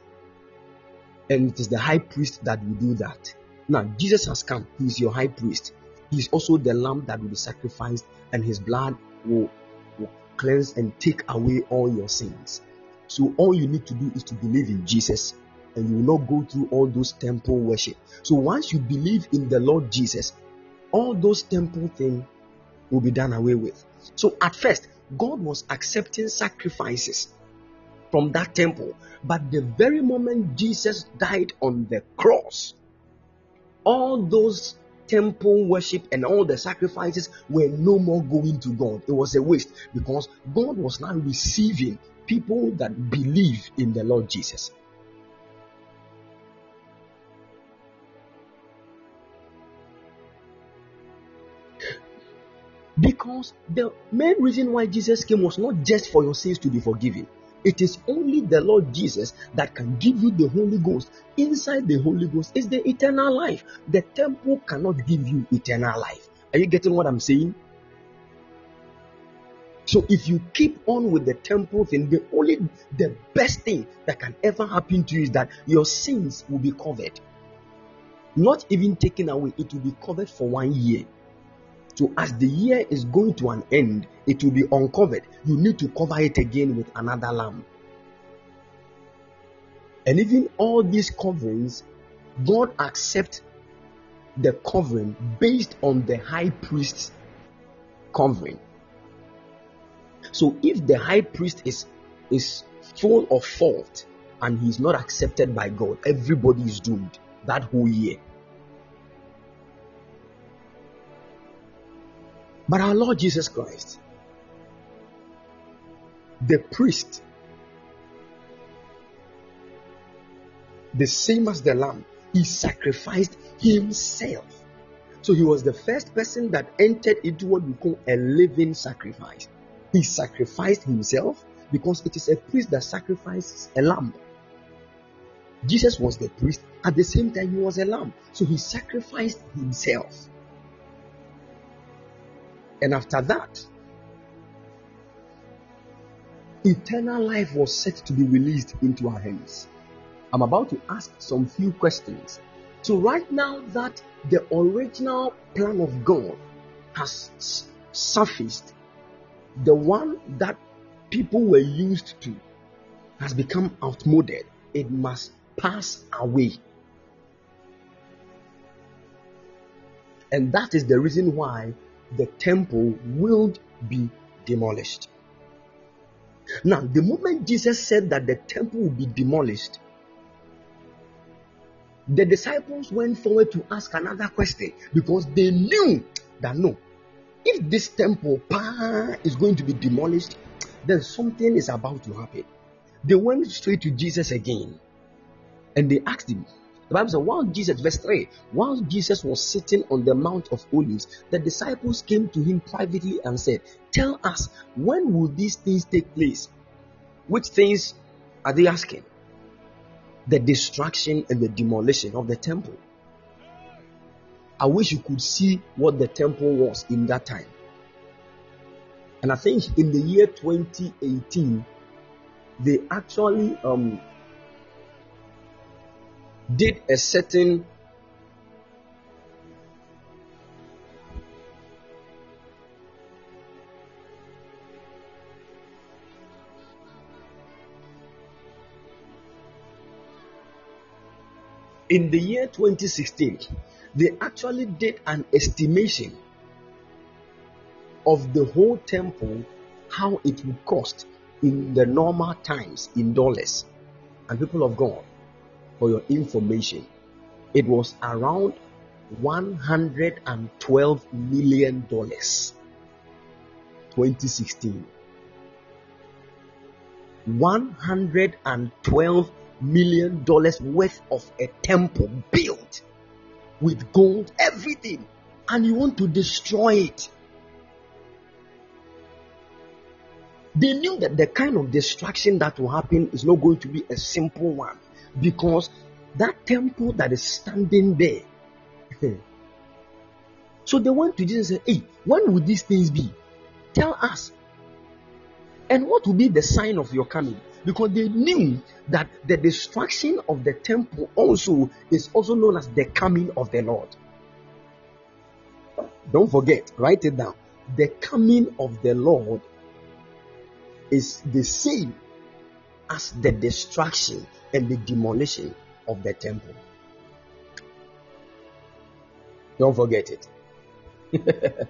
And it is the high priest that will do that. Now, Jesus has come. He is your high priest. He is also the lamb that will be sacrificed, and his blood will, will cleanse and take away all your sins. So, all you need to do is to believe in Jesus, and you will not go through all those temple worship. So, once you believe in the Lord Jesus, all those temple things will be done away with. So, at first, God was accepting sacrifices from that temple, but the very moment Jesus died on the cross, all those temple worship and all the sacrifices were no more going to God. It was a waste because God was now receiving people that believe in the Lord Jesus. Because the main reason why Jesus came was not just for your sins to be forgiven. It is only the Lord Jesus that can give you the Holy Ghost. Inside the Holy Ghost is the eternal life. The temple cannot give you eternal life. Are you getting what I'm saying? So if you keep on with the temple thing, the only the best thing that can ever happen to you is that your sins will be covered. Not even taken away, it will be covered for one year. So as the year is going to an end, it will be uncovered. You need to cover it again with another lamb. And even all these coverings, God accepts the covering based on the high priest's covering. So if the high priest is is full of fault and he's not accepted by God, everybody is doomed that whole year. But our Lord Jesus Christ, the priest, the same as the lamb, he sacrificed himself. So he was the first person that entered into what we call a living sacrifice. He sacrificed himself because it is a priest that sacrifices a lamb. Jesus was the priest, at the same time, he was a lamb. So he sacrificed himself. And after that, eternal life was set to be released into our hands. I'm about to ask some few questions. So, right now, that the original plan of God has surfaced, the one that people were used to has become outmoded, it must pass away. And that is the reason why the temple will be demolished. Now, the moment Jesus said that the temple will be demolished, the disciples went forward to ask another question because they knew that no, if this temple is going to be demolished, then something is about to happen. They went straight to Jesus again and they asked him, the Bible says, while Jesus, verse 3, while Jesus was sitting on the Mount of Olives, the disciples came to him privately and said, Tell us, when will these things take place? Which things are they asking? The destruction and the demolition of the temple. I wish you could see what the temple was in that time. And I think in the year 2018, they actually um, did a certain in the year 2016 they actually did an estimation of the whole temple how it would cost in the normal times in dollars. And people of god for your information, it was around 112 million dollars. 2016 112 million dollars worth of a temple built with gold everything. And you want to destroy it. They knew that the kind of destruction that will happen is not going to be a simple one because that temple that is standing there so they went to Jesus and said, Hey, when will these things be? Tell us. And what will be the sign of your coming? Because they knew that the destruction of the temple also is also known as the coming of the Lord. Don't forget, write it down. The coming of the Lord is the same as the destruction and the demolition of the temple. Don't forget it.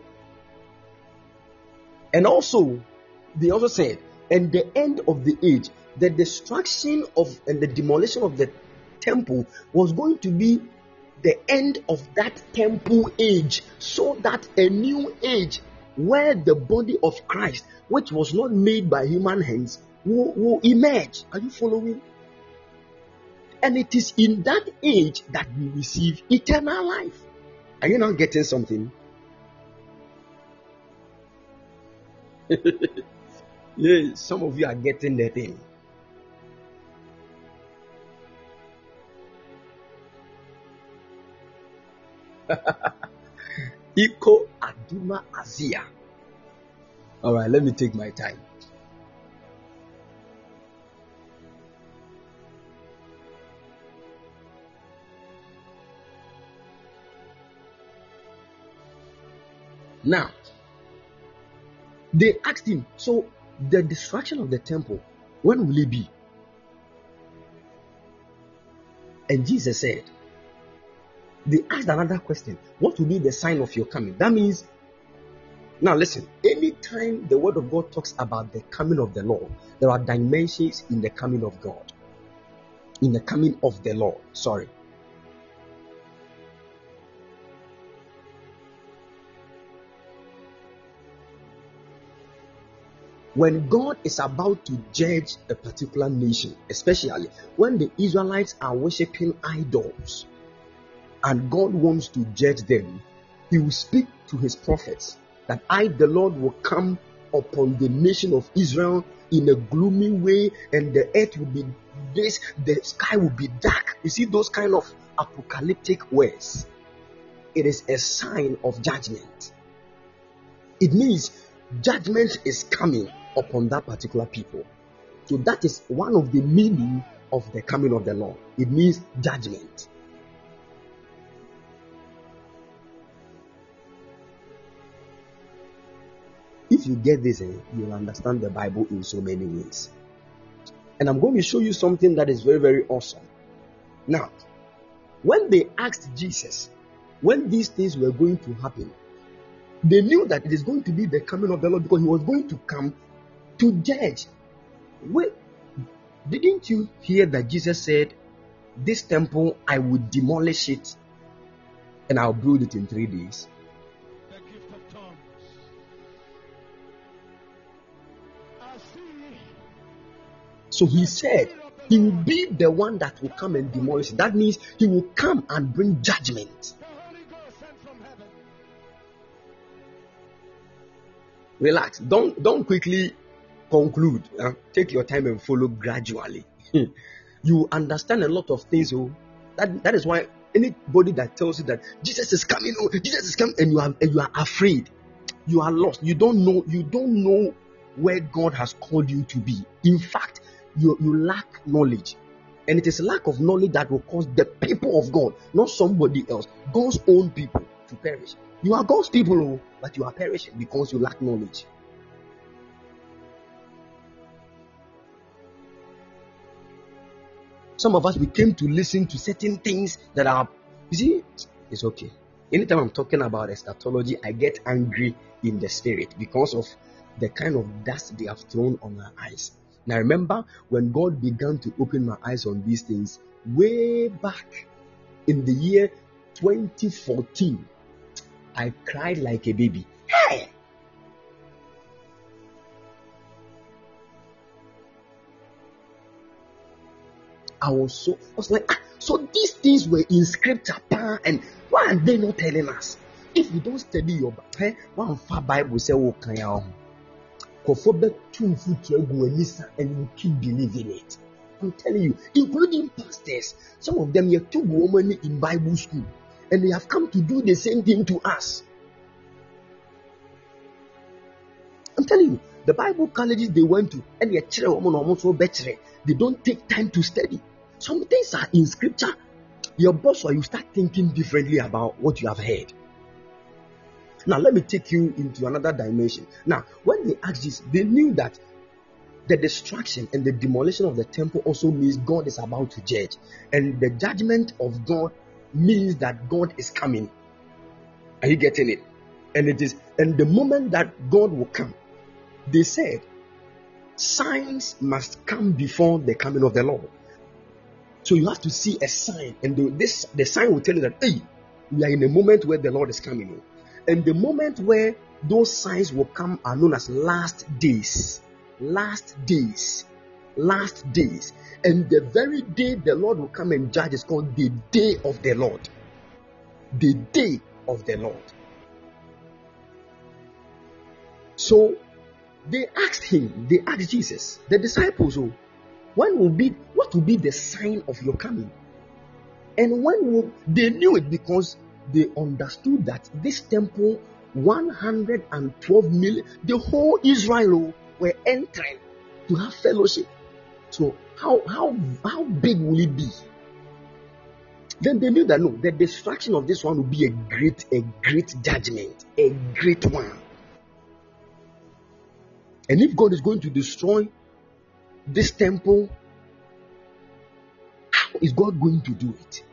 and also, they also said, and the end of the age, the destruction of and the demolition of the temple was going to be the end of that temple age, so that a new age where the body of Christ, which was not made by human hands, will, will emerge. Are you following? And it is in that age that we receive eternal life. Are you not getting something? yeah, some of you are getting the thing. Iko Aduma Azia. All right, let me take my time. Now, they asked him, So the destruction of the temple, when will it be? And Jesus said, They asked another question, What will be the sign of your coming? That means, now listen, anytime the word of God talks about the coming of the Lord, there are dimensions in the coming of God. In the coming of the Lord, sorry. When God is about to judge a particular nation, especially when the Israelites are worshiping idols and God wants to judge them, He will speak to His prophets that I, the Lord, will come upon the nation of Israel in a gloomy way, and the earth will be this, the sky will be dark. You see those kind of apocalyptic words. It is a sign of judgment. It means judgment is coming upon that particular people. So that is one of the meaning of the coming of the Lord. It means judgment. If you get this, eh, you'll understand the Bible in so many ways. And I'm going to show you something that is very, very awesome. Now, when they asked Jesus when these things were going to happen, they knew that it is going to be the coming of the Lord because he was going to come to judge. Wait, didn't you hear that Jesus said, This temple I will demolish it and I'll build it in three days? The gift of tongues. I see So he said, He will be the one that will come and demolish. That means he will come and bring judgment. the Holy Ghost sent from heaven. Relax. Don't don't quickly conclude. uh, take your time and follow gradually. you understand a lot of things. Oh, that that is why anybody that tells you that Jesus is coming, oh, Jesus is coming, and you are and you are afraid, you are lost. You don't know. You don't know where God has called you to be. In fact, you you lack knowledge. And it is lack of knowledge that will cause the people of God, not somebody else, God's own people, to perish. You are God's people, oh, but you are perishing because you lack knowledge. Some of us we came to listen to certain things that are you see, it's okay. Anytime I'm talking about eschatology, I get angry in the spirit because of the kind of dust they have thrown on our eyes. Now, remember when God began to open my eyes on these things way back in the year 2014, I cried like a baby. I was so I was like, ah, so these things were in scripture, and why are they not telling us? If you don't study your eh, one far Bible say oh can you kɔfɔ bɛtu mfutu agu ani sa and you keep believing it. I'm telling you, including pastors, some of them yet two women in Bible school, and they have come to do the same thing to us. I'm telling you, the Bible colleges they went to, and they children. They don't take time to study. Some things are in scripture. Your boss or you start thinking differently about what you have heard. Now, let me take you into another dimension. Now, when they asked this, they knew that the destruction and the demolition of the temple also means God is about to judge, and the judgment of God means that God is coming. Are you getting it? And it is, and the moment that God will come, they said, signs must come before the coming of the Lord. So you have to see a sign, and the, this the sign will tell you that hey, we are in a moment where the Lord is coming. And the moment where those signs will come are known as last days. Last days. Last days. And the very day the Lord will come and judge is called the day of the Lord. The day of the Lord. So they asked him, they asked Jesus, the disciples, oh, when will be what will be the sign of your coming? And when will they knew it because they understood that this temple 112 million the whole israel oh, were entering to have fellowship. So how how how big will it be? Then they knew that no the destruction of this one will be a great a great judgment a great one and if god is going to destroy this temple how is god going to do it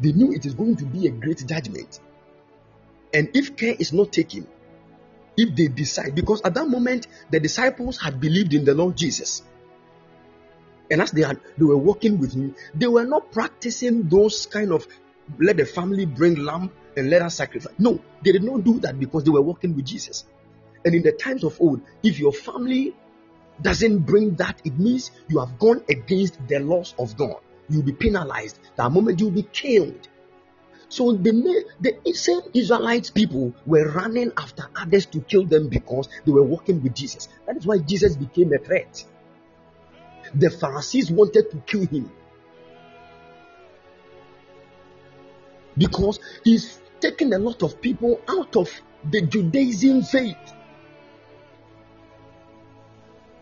they knew it is going to be a great judgment. And if care is not taken, if they decide, because at that moment the disciples had believed in the Lord Jesus, and as they had they were walking with him, they were not practicing those kind of let the family bring lamb and let us sacrifice. No, they did not do that because they were walking with Jesus. And in the times of old, if your family doesn't bring that, it means you have gone against the laws of God you'll be penalized. That moment you'll be killed. So the, the same Israelites people were running after others to kill them because they were walking with Jesus. That is why Jesus became a threat. The Pharisees wanted to kill him because he's taken a lot of people out of the Judaism faith.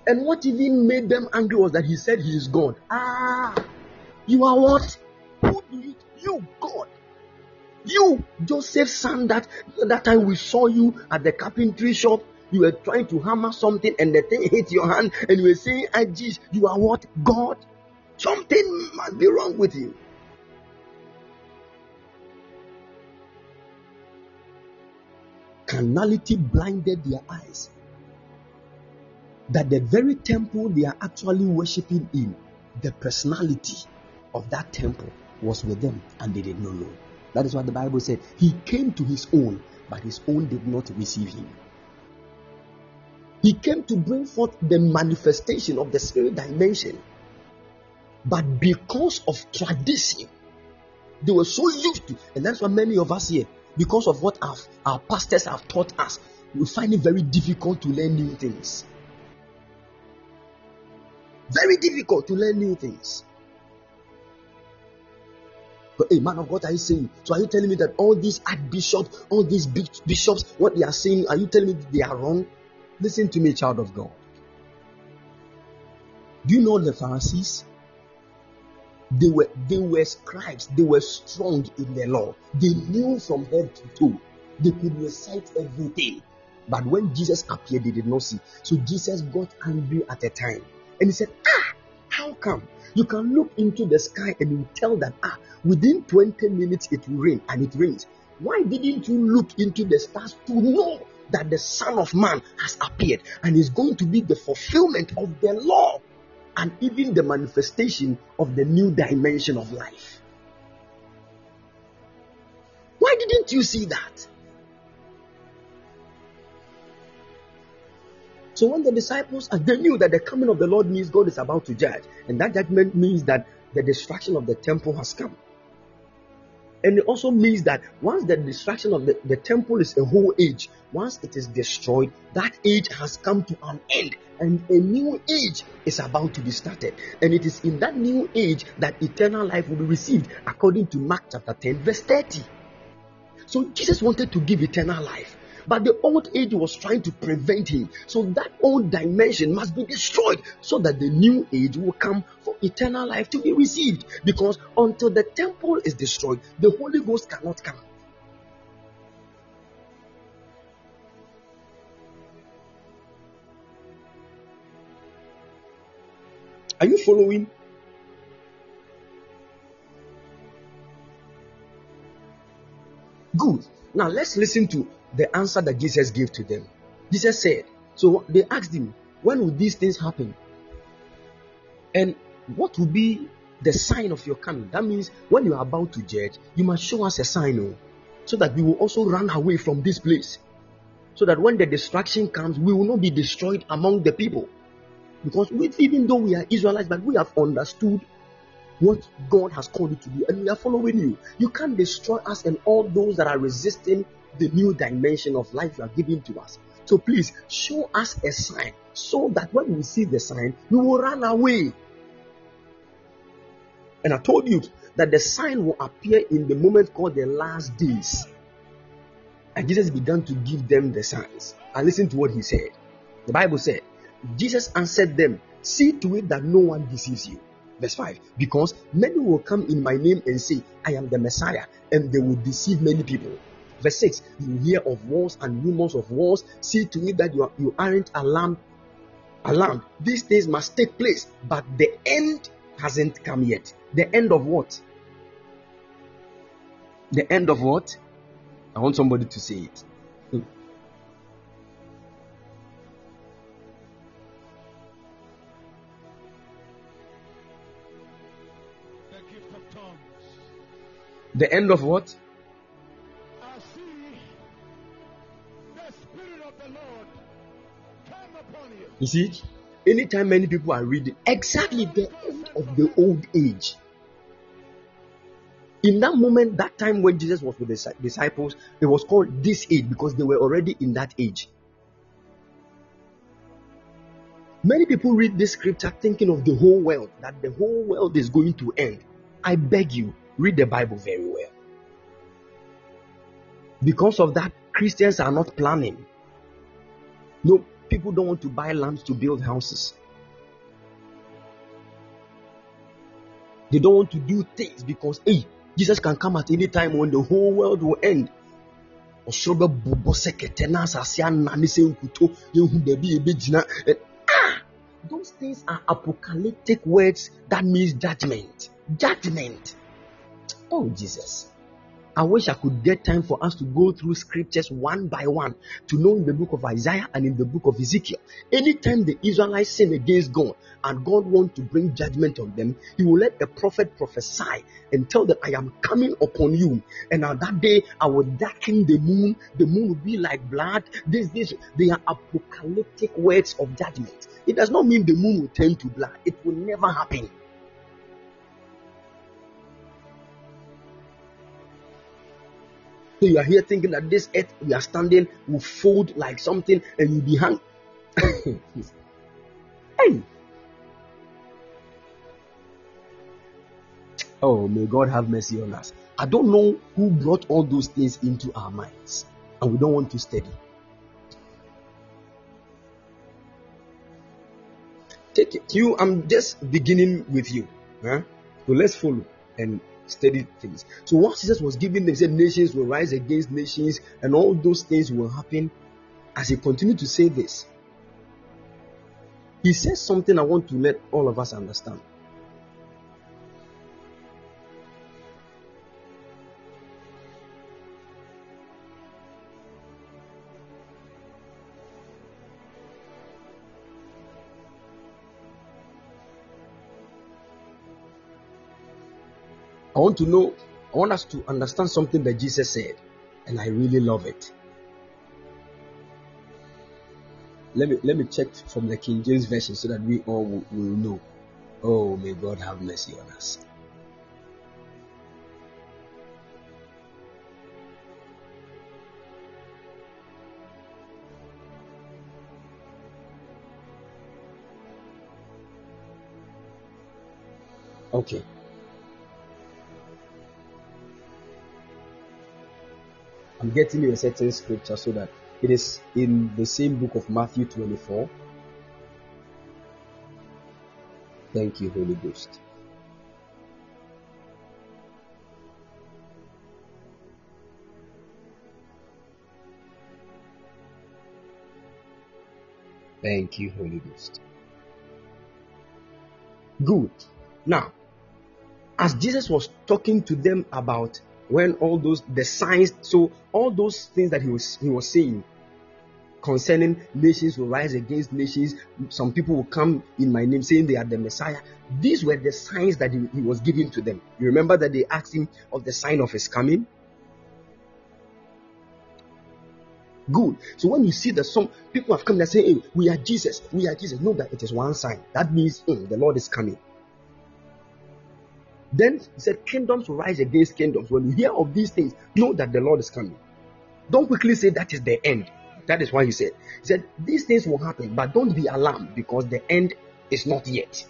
And what even made them angry was that he said he is God. Ah, you are what? Who do you? You, God. You, Joseph's son, that, that time we saw you at the carpentry shop. You were trying to hammer something and the thing hit your hand and you were saying, I Jesus, you are what? God. Something must be wrong with you. Carnality blinded their eyes. That the very temple they are actually worshipping in, the personality of that temple was with them and they did not know. That is what the Bible said. He came to his own, but his own did not receive him. He came to bring forth the manifestation of the spirit dimension. But because of tradition, they were so used to, and that's why many of us here, because of what our, our pastors have taught us, we find it very difficult to learn new things. Very difficult to learn new things. But hey, man of God, are you saying? So are you telling me that all these archbishops, all these bishops, what they are saying, are you telling me they are wrong? Listen to me, child of God. Do you know the Pharisees? They were they were scribes, they were strong in the law, they knew from head to toe, they could recite everything. But when Jesus appeared, they did not see. So Jesus got angry at a time and he said, Ah, how come? You can look into the sky and you tell that ah, within 20 minutes it will rain and it rains. Why didn't you look into the stars to know that the Son of Man has appeared and is going to be the fulfillment of the law and even the manifestation of the new dimension of life. Why didn't you see that? So when the disciples, they knew that the coming of the Lord means God is about to judge, and that judgment means that the destruction of the temple has come. And it also means that once the destruction of the, the temple is a whole age, once it is destroyed, that age has come to an end, and a new age is about to be started. And it is in that new age that eternal life will be received, according to Mark chapter 10, verse 30. So Jesus wanted to give eternal life. But the old age was trying to prevent him. So that old dimension must be destroyed so that the new age will come for eternal life to be received. Because until the temple is destroyed, the Holy Ghost cannot come. Are you following? Good. Now let's listen to the answer that Jesus gave to them. Jesus said, So they asked him, When will these things happen? And what will be the sign of your coming? That means when you are about to judge, you must show us a sign, oh, so that we will also run away from this place. So that when the destruction comes, we will not be destroyed among the people. Because we, even though we are Israelites, but we have understood what God has called you to do, and we are following you. You can't destroy us and all those that are resisting the new dimension of life you are giving to us. So please show us a sign so that when we see the sign, we will run away. And I told you that the sign will appear in the moment called the last days. And Jesus began to give them the signs. And listen to what he said. The Bible said, Jesus answered them, See to it that no one deceives you. Verse 5 Because many will come in my name and say, I am the Messiah, and they will deceive many people. Verse 6 You hear of wars and rumors of wars. See to it that you, are, you aren't alarmed. Alarmed. These things must take place, but the end hasn't come yet. The end of what? The end of what? I want somebody to say it. Hmm. The end of what? You. See, anytime many people are reading exactly the end of the old age. In that moment, that time when Jesus was with the disciples, it was called this age because they were already in that age. Many people read this scripture thinking of the whole world, that the whole world is going to end. I beg you, read the Bible very well. Because of that, Christians are not planning. No, people don't want to buy lands to build houses. They don't want to do things because, hey, Jesus can come at any time when the whole world will end. Eh, Ah! Those things are apocalyptic words that means judgment. Judgment. Oh, Jesus. I wish I could get time for us to go through scriptures one by one to know in the book of Isaiah and in the book of Ezekiel. Anytime the Israelites sin against God and God wants to bring judgment on them, He will let a prophet prophesy and tell them, I am coming upon you. And on that day, I will darken the moon. The moon will be like blood. This, this, they are apocalyptic words of judgment. It does not mean the moon will turn to blood. It will never happen. So you are here thinking that this earth we are standing will fold like something and you'll be hung. hey. Oh, may God have mercy on us. I don't know who brought all those things into our minds, and we don't want to study. Take it. You, I'm just beginning with you. Huh? So let's follow and study things. So what Jesus was giving them, he said nations will rise against nations, and all those things will happen. As he continued to say this, he says something I want to let all of us understand. I want to know, I want us to understand something that Jesus said, and I really love it. Let me let me check from the King James version so that we all will, will know. Oh, may God have mercy on us. Okay. I'm getting you a certain scripture so that it is in the same book of Matthew 24. Thank you, Holy Ghost. Thank you, Holy Ghost. Good. Now, as Jesus was talking to them about when all those the signs, so all those things that he was he was saying concerning nations will rise against nations, some people will come in my name saying they are the Messiah. These were the signs that he, he was giving to them. You remember that they asked him of the sign of his coming? Good. So when you see that some people have come and say, Hey, we are Jesus, we are Jesus, know that it is one sign. That means mm, the Lord is coming. Then he said, Kingdoms will rise against kingdoms. When you hear of these things, know that the Lord is coming. Don't quickly say that is the end. That is why he said, He said, These things will happen, but don't be alarmed because the end is not yet.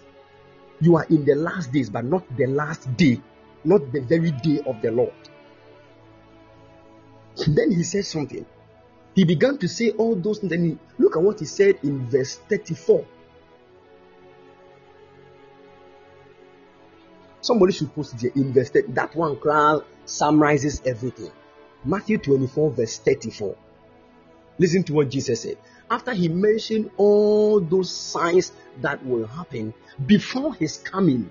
You are in the last days, but not the last day, not the very day of the Lord. Then he said something. He began to say all those things. Then he, look at what he said in verse 34. Somebody should post it in verse 30. That one crowd summarizes everything. Matthew 24, verse 34. Listen to what Jesus said. After he mentioned all those signs that will happen before his coming,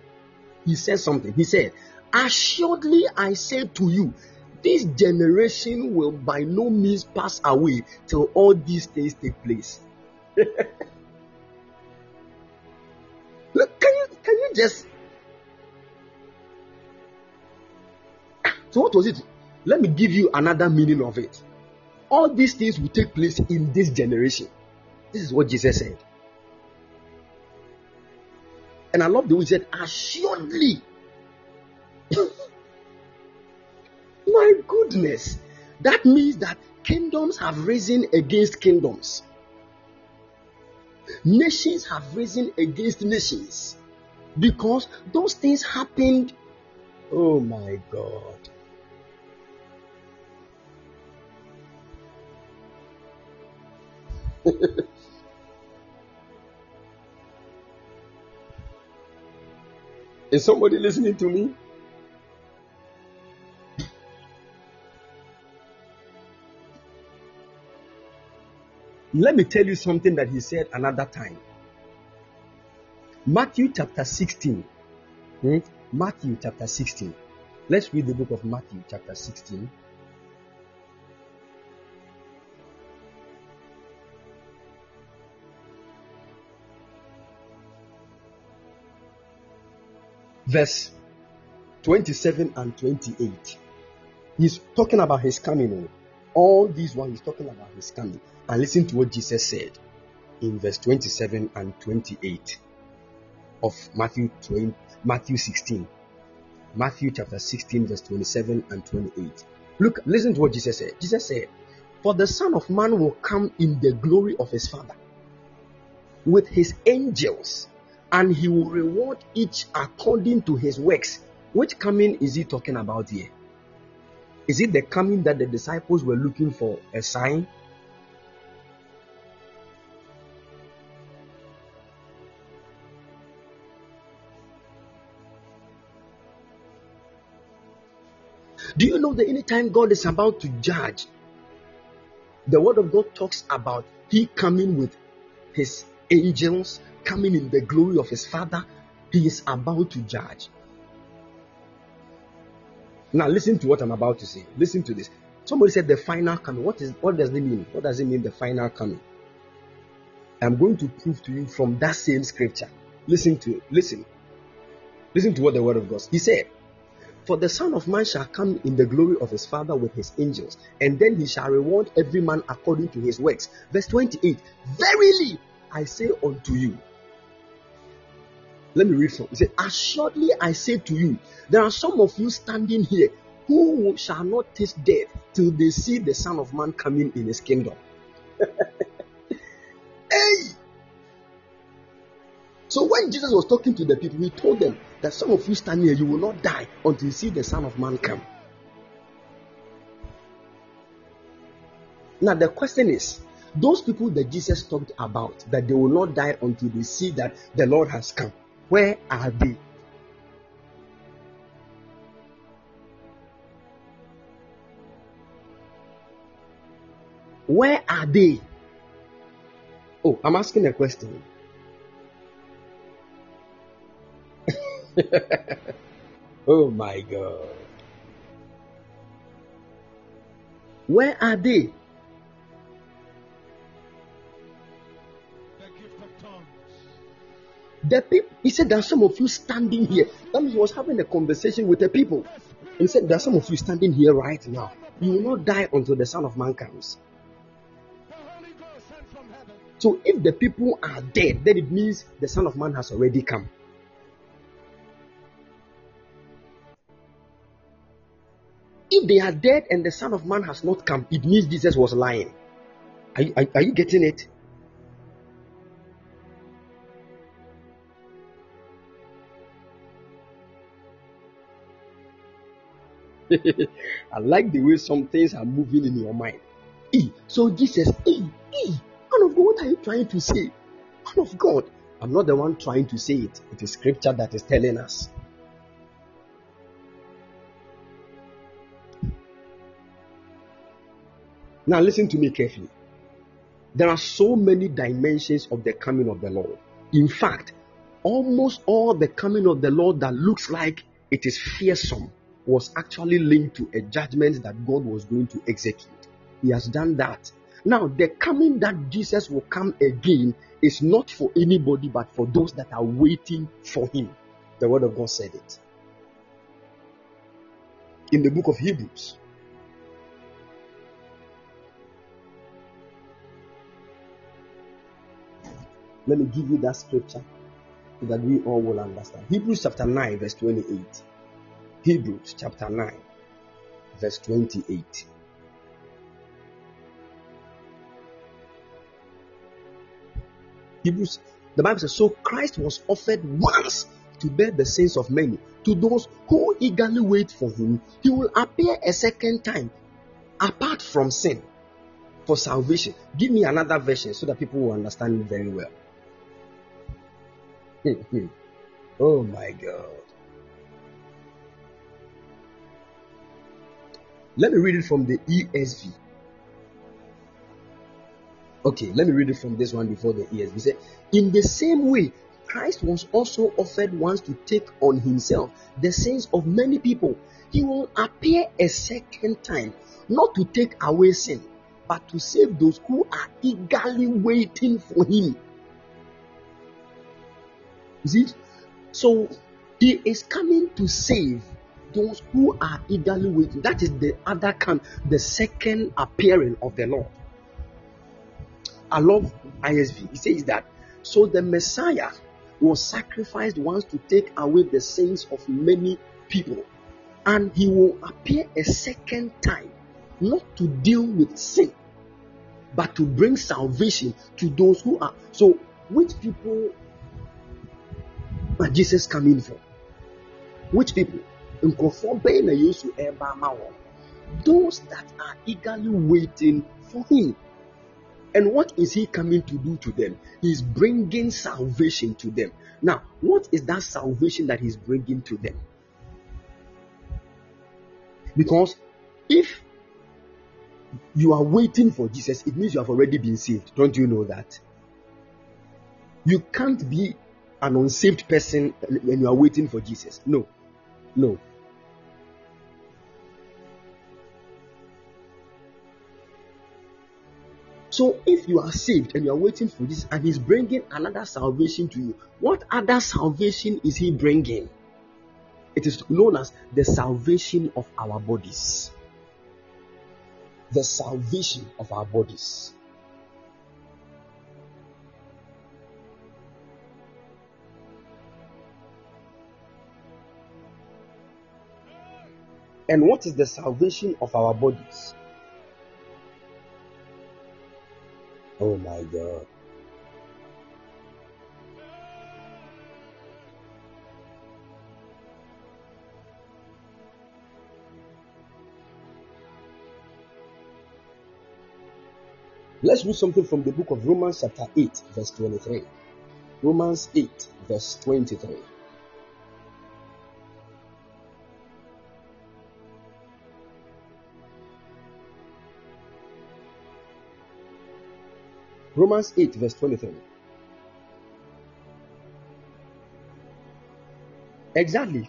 he said something. He said, Assuredly I say to you, this generation will by no means pass away till all these things take place. Look, can you can you just So what was it? Let me give you another meaning of it. All these things will take place in this generation. This is what Jesus said. And I love the way he said, assuredly. My goodness. That means that kingdoms have risen against kingdoms. Nations have risen against nations. Because those things happened. Oh my God. Is somebody listening to me? Let me tell you something that he said another time. Matthew chapter 16. Hmm? Matthew chapter 16. Let's read the book of Matthew chapter 16. Verse 27 and 28. He's talking about his coming. oh. All these one he's talking about his coming. And listen to what Jesus said in verse 27 and 28 of Matthew 20, Matthew 16. Matthew chapter 16, verse 27 and 28. Look, listen to what Jesus said. Jesus said, For the Son of Man will come in the glory of his Father with his angels, and he will reward each according to his works. Which coming is he talking about here? Is it the coming that the disciples were looking for a sign? Do you know that anytime God is about to judge, the word of God talks about He coming with His angels, coming in the glory of His Father. He is about to judge. Now, listen to what I'm about to say. Listen to this. Somebody said the final coming. What is what does it mean? What does it mean the final coming? I'm going to prove to you from that same scripture. Listen to it. Listen. Listen to what the word of God. He said, For the Son of Man shall come in the glory of his Father with his angels, and then he shall reward every man according to his works. Verse 28 Verily I say unto you, let me read from. He said, Assuredly I say to you, there are some of you standing here who shall not taste death till they see the Son of Man coming in his kingdom. hey! So when Jesus was talking to the people, he told them that some of you standing here, you will not die until you see the Son of Man come. Now the question is, those people that Jesus talked about, that they will not die until they see that the Lord has come, where are they? Where are they? Oh, I'm asking a question. oh my God. Where are they? The people, he said, There are some of you standing here. That means he was having a conversation with the people. He said, There are some of you standing here right now. You will not die until the Son of Man comes. So if the people are dead, then it means the Son of Man has already come. If they are dead and the Son of Man has not come, it means Jesus was lying. Are, are, are you getting it? I like the way some things are moving in your mind. Eh, So Jesus, eh, eh, man of God, what are you trying to say? Man of God, I'm not the one trying to say it. It is scripture that is telling us. Now listen to me carefully. There are so many dimensions of the coming of the Lord. In fact, almost all the coming of the Lord that looks like it is fearsome was actually linked to a judgment that God was going to execute. He has done that. Now, the coming that Jesus will come again is not for anybody but for those that are waiting for him. The word of God said it. In the book of Hebrews, let me give you that scripture so that we all will understand. Hebrews chapter 9, verse 28. Hebrews chapter 9, verse 28. Hebrews, the Bible says, So Christ was offered once to bear the sins of many. To those who eagerly wait for him, he will appear a second time apart from sin for salvation. Give me another version so that people will understand it very well. oh my God. Let me read it from the ESV. Okay, let me read it from this one before the ESV. It said, In the same way, Christ was also offered once to take on himself the sins of many people. He will appear a second time, not to take away sin, but to save those who are eagerly waiting for him. You see? So he is coming to save those who are eagerly waiting. That is the other come, the second appearing of the Lord. I love ISV. He says that so the Messiah was sacrificed once to take away the sins of many people, and he will appear a second time, not to deal with sin, but to bring salvation to those who are. So, which people are Jesus coming for? Which people? Nkurɔfoɔ bɛyɛ na Yesu ɛreba ama wɔn. Those that are eagerly waiting for him. And what is he coming to do to them? He's bringing salvation to them. Now, what is that salvation that he's bringing to them? Because if you are waiting for Jesus, it means you have already been saved. Don't you know that? You can't be an unsaved person when you are waiting for Jesus. No, no. So if you are saved and you are waiting for this, and He's bringing another salvation to you, what other salvation is He bringing? It is known as the salvation of our bodies. The salvation of our bodies. And what is the salvation of our bodies? Oh my God. Let's read something from the book of Romans, chapter 8, verse 23. Romans 8, verse 23. Romans 8, verse 23. Exactly.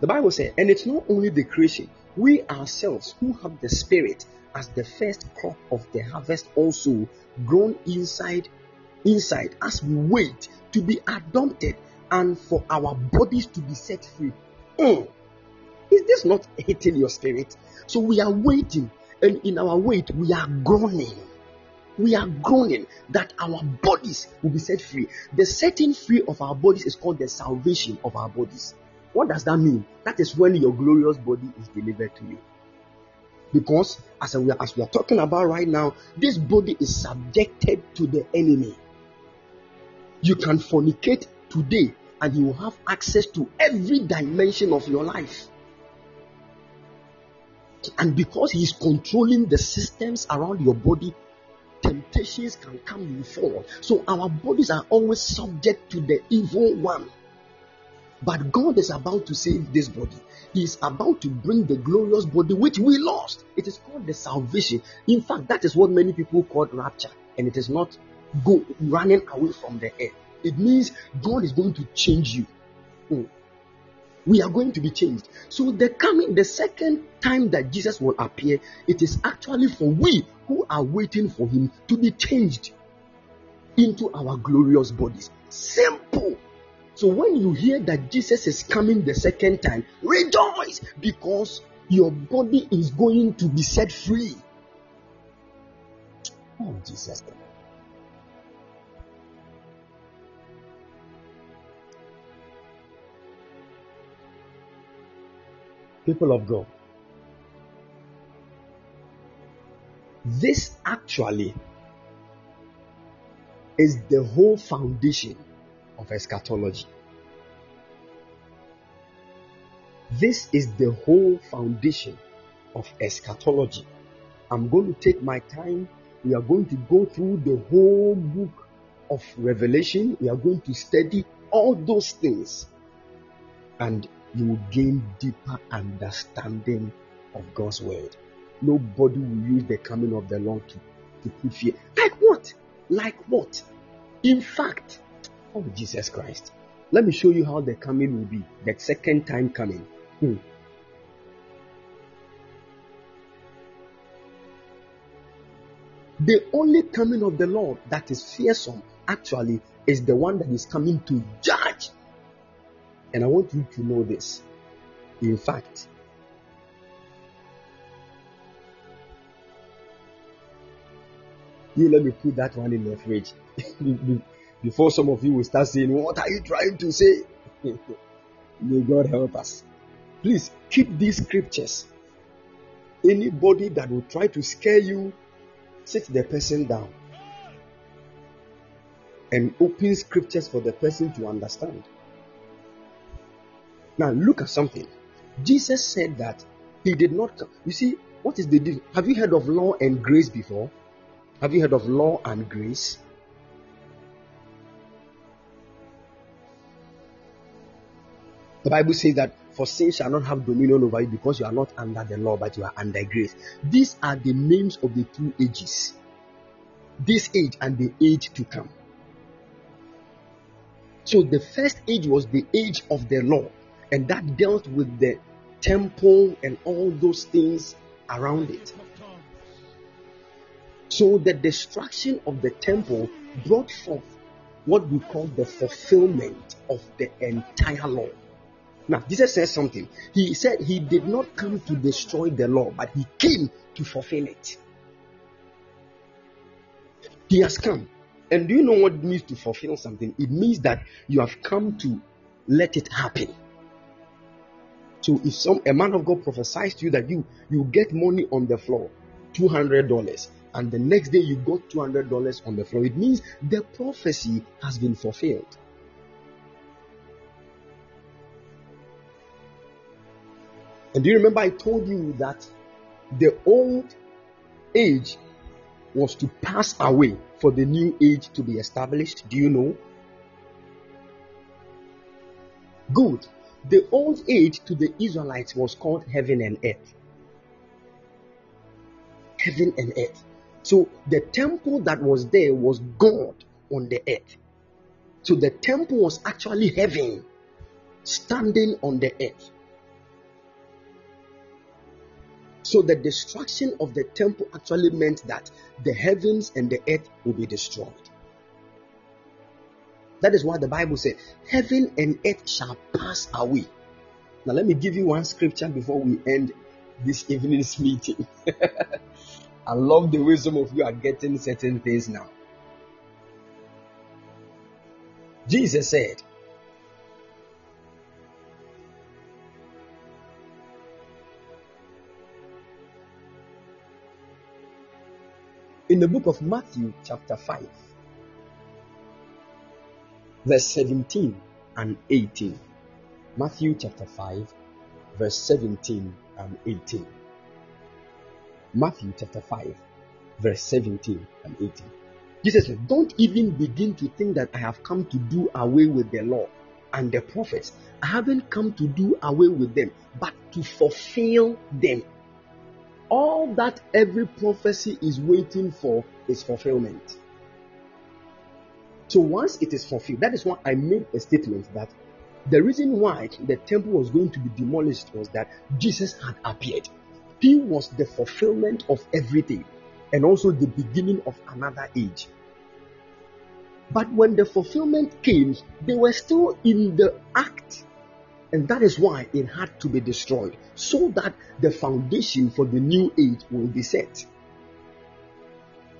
The Bible says, and it's not only the creation, we ourselves who have the Spirit as the first crop of the harvest also groan inside inside as we wait to be adopted and for our bodies to be set free. Mm. Is this not hitting your spirit? So we are waiting, and in our wait, we are groaning. We are groaning that our bodies will be set free. The setting free of our bodies is called the salvation of our bodies. What does that mean? That is when your glorious body is delivered to you. Because as we, are, as we are talking about right now, this body is subjected to the enemy. You can fornicate today and you will have access to every dimension of your life. And because he is controlling the systems around your body, temptations can come you fall. So our bodies are always subject to the evil one. But God is about to save this body. He is about to bring the glorious body which we lost. It is called the salvation. In fact, that is what many people call rapture, and it is not go running away from the earth. It means God is going to change you. Hmm. We are going to be changed. So the coming, the second time that Jesus will appear, it is actually for we who are waiting for him to be changed into our glorious bodies. Simple. So when you hear that Jesus is coming the second time, rejoice because your body is going to be set free. Oh, Jesus. People of God, this actually is the whole foundation of eschatology. This is the whole foundation of eschatology. I'm going to take my time. We are going to go through the whole book of Revelation. We are going to study all those things. And you will gain deeper understanding of God's word. Nobody will use the coming of the Lord to, to put fear. Like what? Like what? In fact, Oh, Jesus Christ. Let me show you how the coming will be. The second time coming. Hmm. The only coming of the Lord that is fearsome actually is the one that is coming to judge. And I want you to know this. In fact, you let me put that one in the fridge. before some of you will start saying, What are you trying to say? May God help us. Please keep these scriptures. Anybody that will try to scare you, sit the person down and open scriptures for the person to understand. Now, look at something. Jesus said that he did not come. You see, what is the deal? Have you heard of law and grace before? Have you heard of law and grace? The Bible says that for sin shall not have dominion over you because you are not under the law, but you are under grace. These are the names of the two ages this age and the age to come. So the first age was the age of the law, and that dealt with the temple and all those things around it. So the destruction of the temple brought forth what we call the fulfillment of the entire law. Now, Jesus says something. He said he did not come to destroy the law, but he came to fulfill it. He has come. And do you know what it means to fulfill something? It means that you have come to let it happen. So if some a man of God prophesies to you that you you get money on the floor, two hundred dollars, and the next day you got two hundred dollars on the floor, it means the prophecy has been fulfilled. And do you remember I told you that the old age was to pass away for the new age to be established? Do you know? Good. The old age to the Israelites was called heaven and earth. Heaven and earth. So the temple that was there was God on the earth. So the temple was actually heaven standing on the earth. So the destruction of the temple actually meant that the heavens and the earth will be destroyed. That is why the Bible said, Heaven and earth shall pass away. Now, let me give you one scripture before we end this evening's meeting. I love the way some of you are getting certain things now. Jesus said, in the book of Matthew, chapter 5, verse 17 and 18. Matthew chapter 5, verse 17 and 18. Matthew chapter 5, verse 17 and 18. Jesus said, Don't even begin to think that I have come to do away with the law and the prophets. I haven't come to do away with them, but to fulfill them. All that every prophecy is waiting for is fulfillment. So once it is fulfilled, that is why I made a statement that the reason why the temple was going to be demolished was that Jesus had appeared. He was the fulfillment of everything and also the beginning of another age. But when the fulfillment came, they were still in the act and that is why it had to be destroyed, so that the foundation for the new age will be set.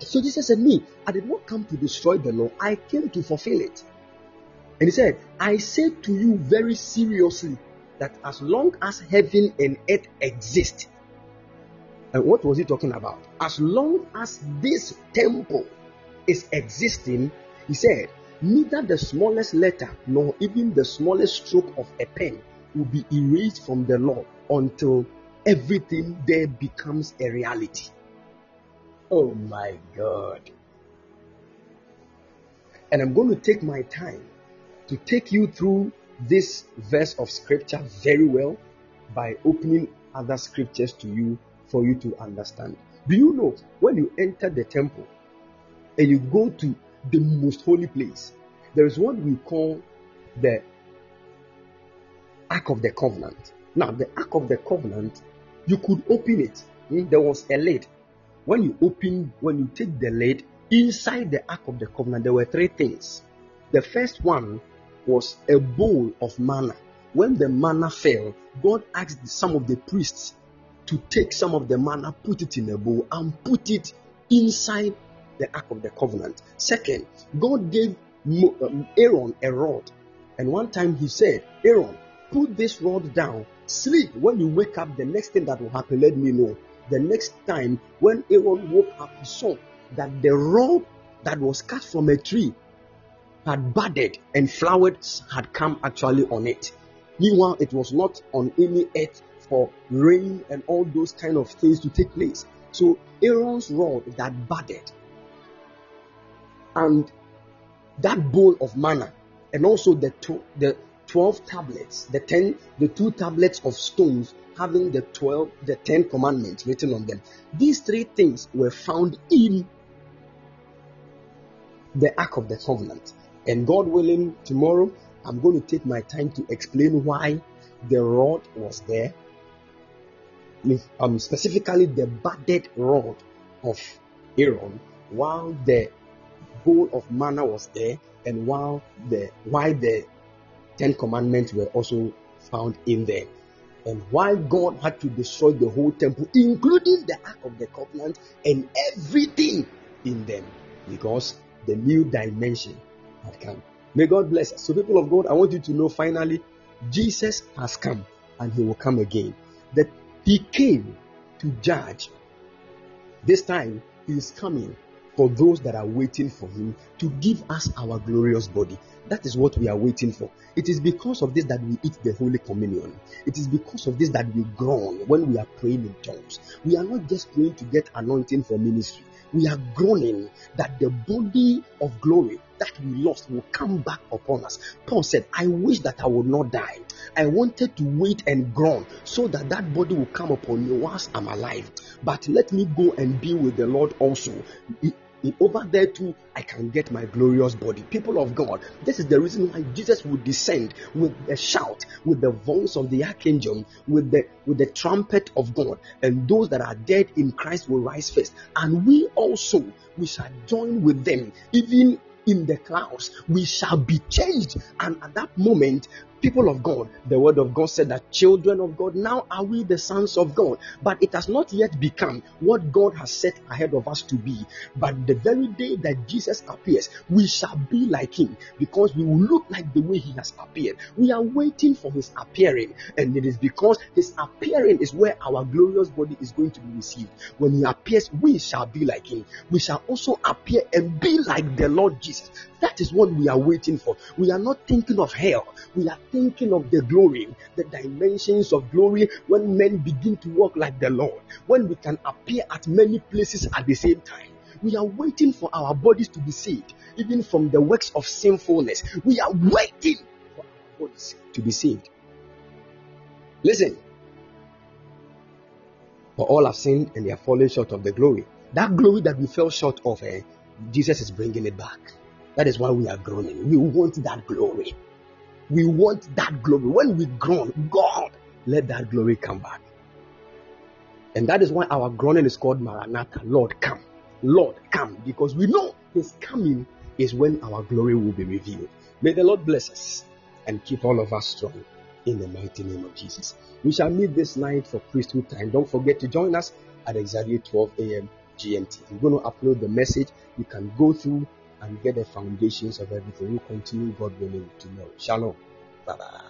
So Jesus said, Me, I did not come to destroy the law, I came to fulfill it. And he said, I say to you very seriously that as long as heaven and earth exist, and what was he talking about? As long as this temple is existing, he said, neither the smallest letter nor even the smallest stroke of a pen will be erased from the law until everything there becomes a reality. Oh my God. And I'm going to take my time to take you through this verse of scripture very well by opening other scriptures to you for you to understand. Do you know when you enter the temple and you go to the most holy place, there is what we call the Ark of the Covenant. Now, the Ark of the Covenant, you could open it. Hmm, There was a lid. When you open, when you take the lid, inside the Ark of the Covenant, there were three things. The first one was a bowl of manna. When the manna fell, God asked some of the priests to take some of the manna, put it in a bowl, and put it inside the Ark of the Covenant. Second, God gave um, Aaron a rod, and one time he said, Aaron, put this rod down, sleep. When you wake up, the next thing that will happen, let me know. The next time, when Aaron woke up, he saw that the rod that was cut from a tree had budded and flowers had come actually on it. Meanwhile, it was not on any earth for rain and all those kind of things to take place. So Aaron's rod that budded and that bowl of manna and also the two, the 12 tablets the 10 the two tablets of stones having the 12 the 10 commandments written on them. These three things were found in the ark of the covenant. And god willing tomorrow i'm going to take my time to explain why the rod was there. Um, specifically the budded rod of aaron while the bowl of manna was there and while the why the ten commandments were also found in there. And why God had to destroy the whole temple, including the Ark of the Covenant and everything in them, because the new dimension had come. May God bless us. So, people of God, I want you to know finally, Jesus has come and he will come again. That he came to judge. This time, he is coming for those that are waiting for him to give us our glorious body. That is what we are waiting for. It is because of this that we eat the Holy Communion. It is because of this that we groan when we are praying in tongues. We are not just praying to get anointing for ministry. We are groaning that the body of glory that we lost will come back upon us. Paul said, I wish that I would not die. I wanted to wait and groan so that that body will come upon me whilst I'm alive. But let me go and be with the Lord also. Over there too, I can get my glorious body. People of God, this is the reason why Jesus would descend with a shout, with the voice of the archangel, with the with the trumpet of God, and those that are dead in Christ will rise first, and we also we shall join with them, even in the clouds. We shall be changed, and at that moment, people of God, the word of God said that children of God, now are we the sons of God. But it has not yet become what God has set ahead of us to be. But the very day that Jesus appears, we shall be like him because we will look like the way he has appeared. We are waiting for his appearing, and it is because his appearing is where our glorious body is going to be received. When he appears, we shall be like him. We shall also appear and be like the Lord Jesus. That is what we are waiting for. We are not thinking of hell. We are thinking of the glory, the dimensions of glory when men begin to walk like the Lord, when we can appear at many places at the same time. We are waiting for our bodies to be saved, even from the works of sinfulness. We are waiting for our bodies to be saved. Listen, for all have sinned and they are fallen short of the glory. That glory that we fell short of, eh, Jesus is bringing it back. That is why we are groaning. We want that glory. We want that glory. When we groan, God, let that glory come back. And that is why our groaning is called Maranatha. Lord, come. Lord, come. Because we know His coming is when our glory will be revealed. May the Lord bless us and keep all of us strong in the mighty name of Jesus. We shall meet this night for priesthood time. Don't forget to join us at exactly 12 a.m. GMT. I'm going to upload the message. You can go through and get the foundations of everything. We'll continue, God willing, tomorrow. Shalom. Bye bye.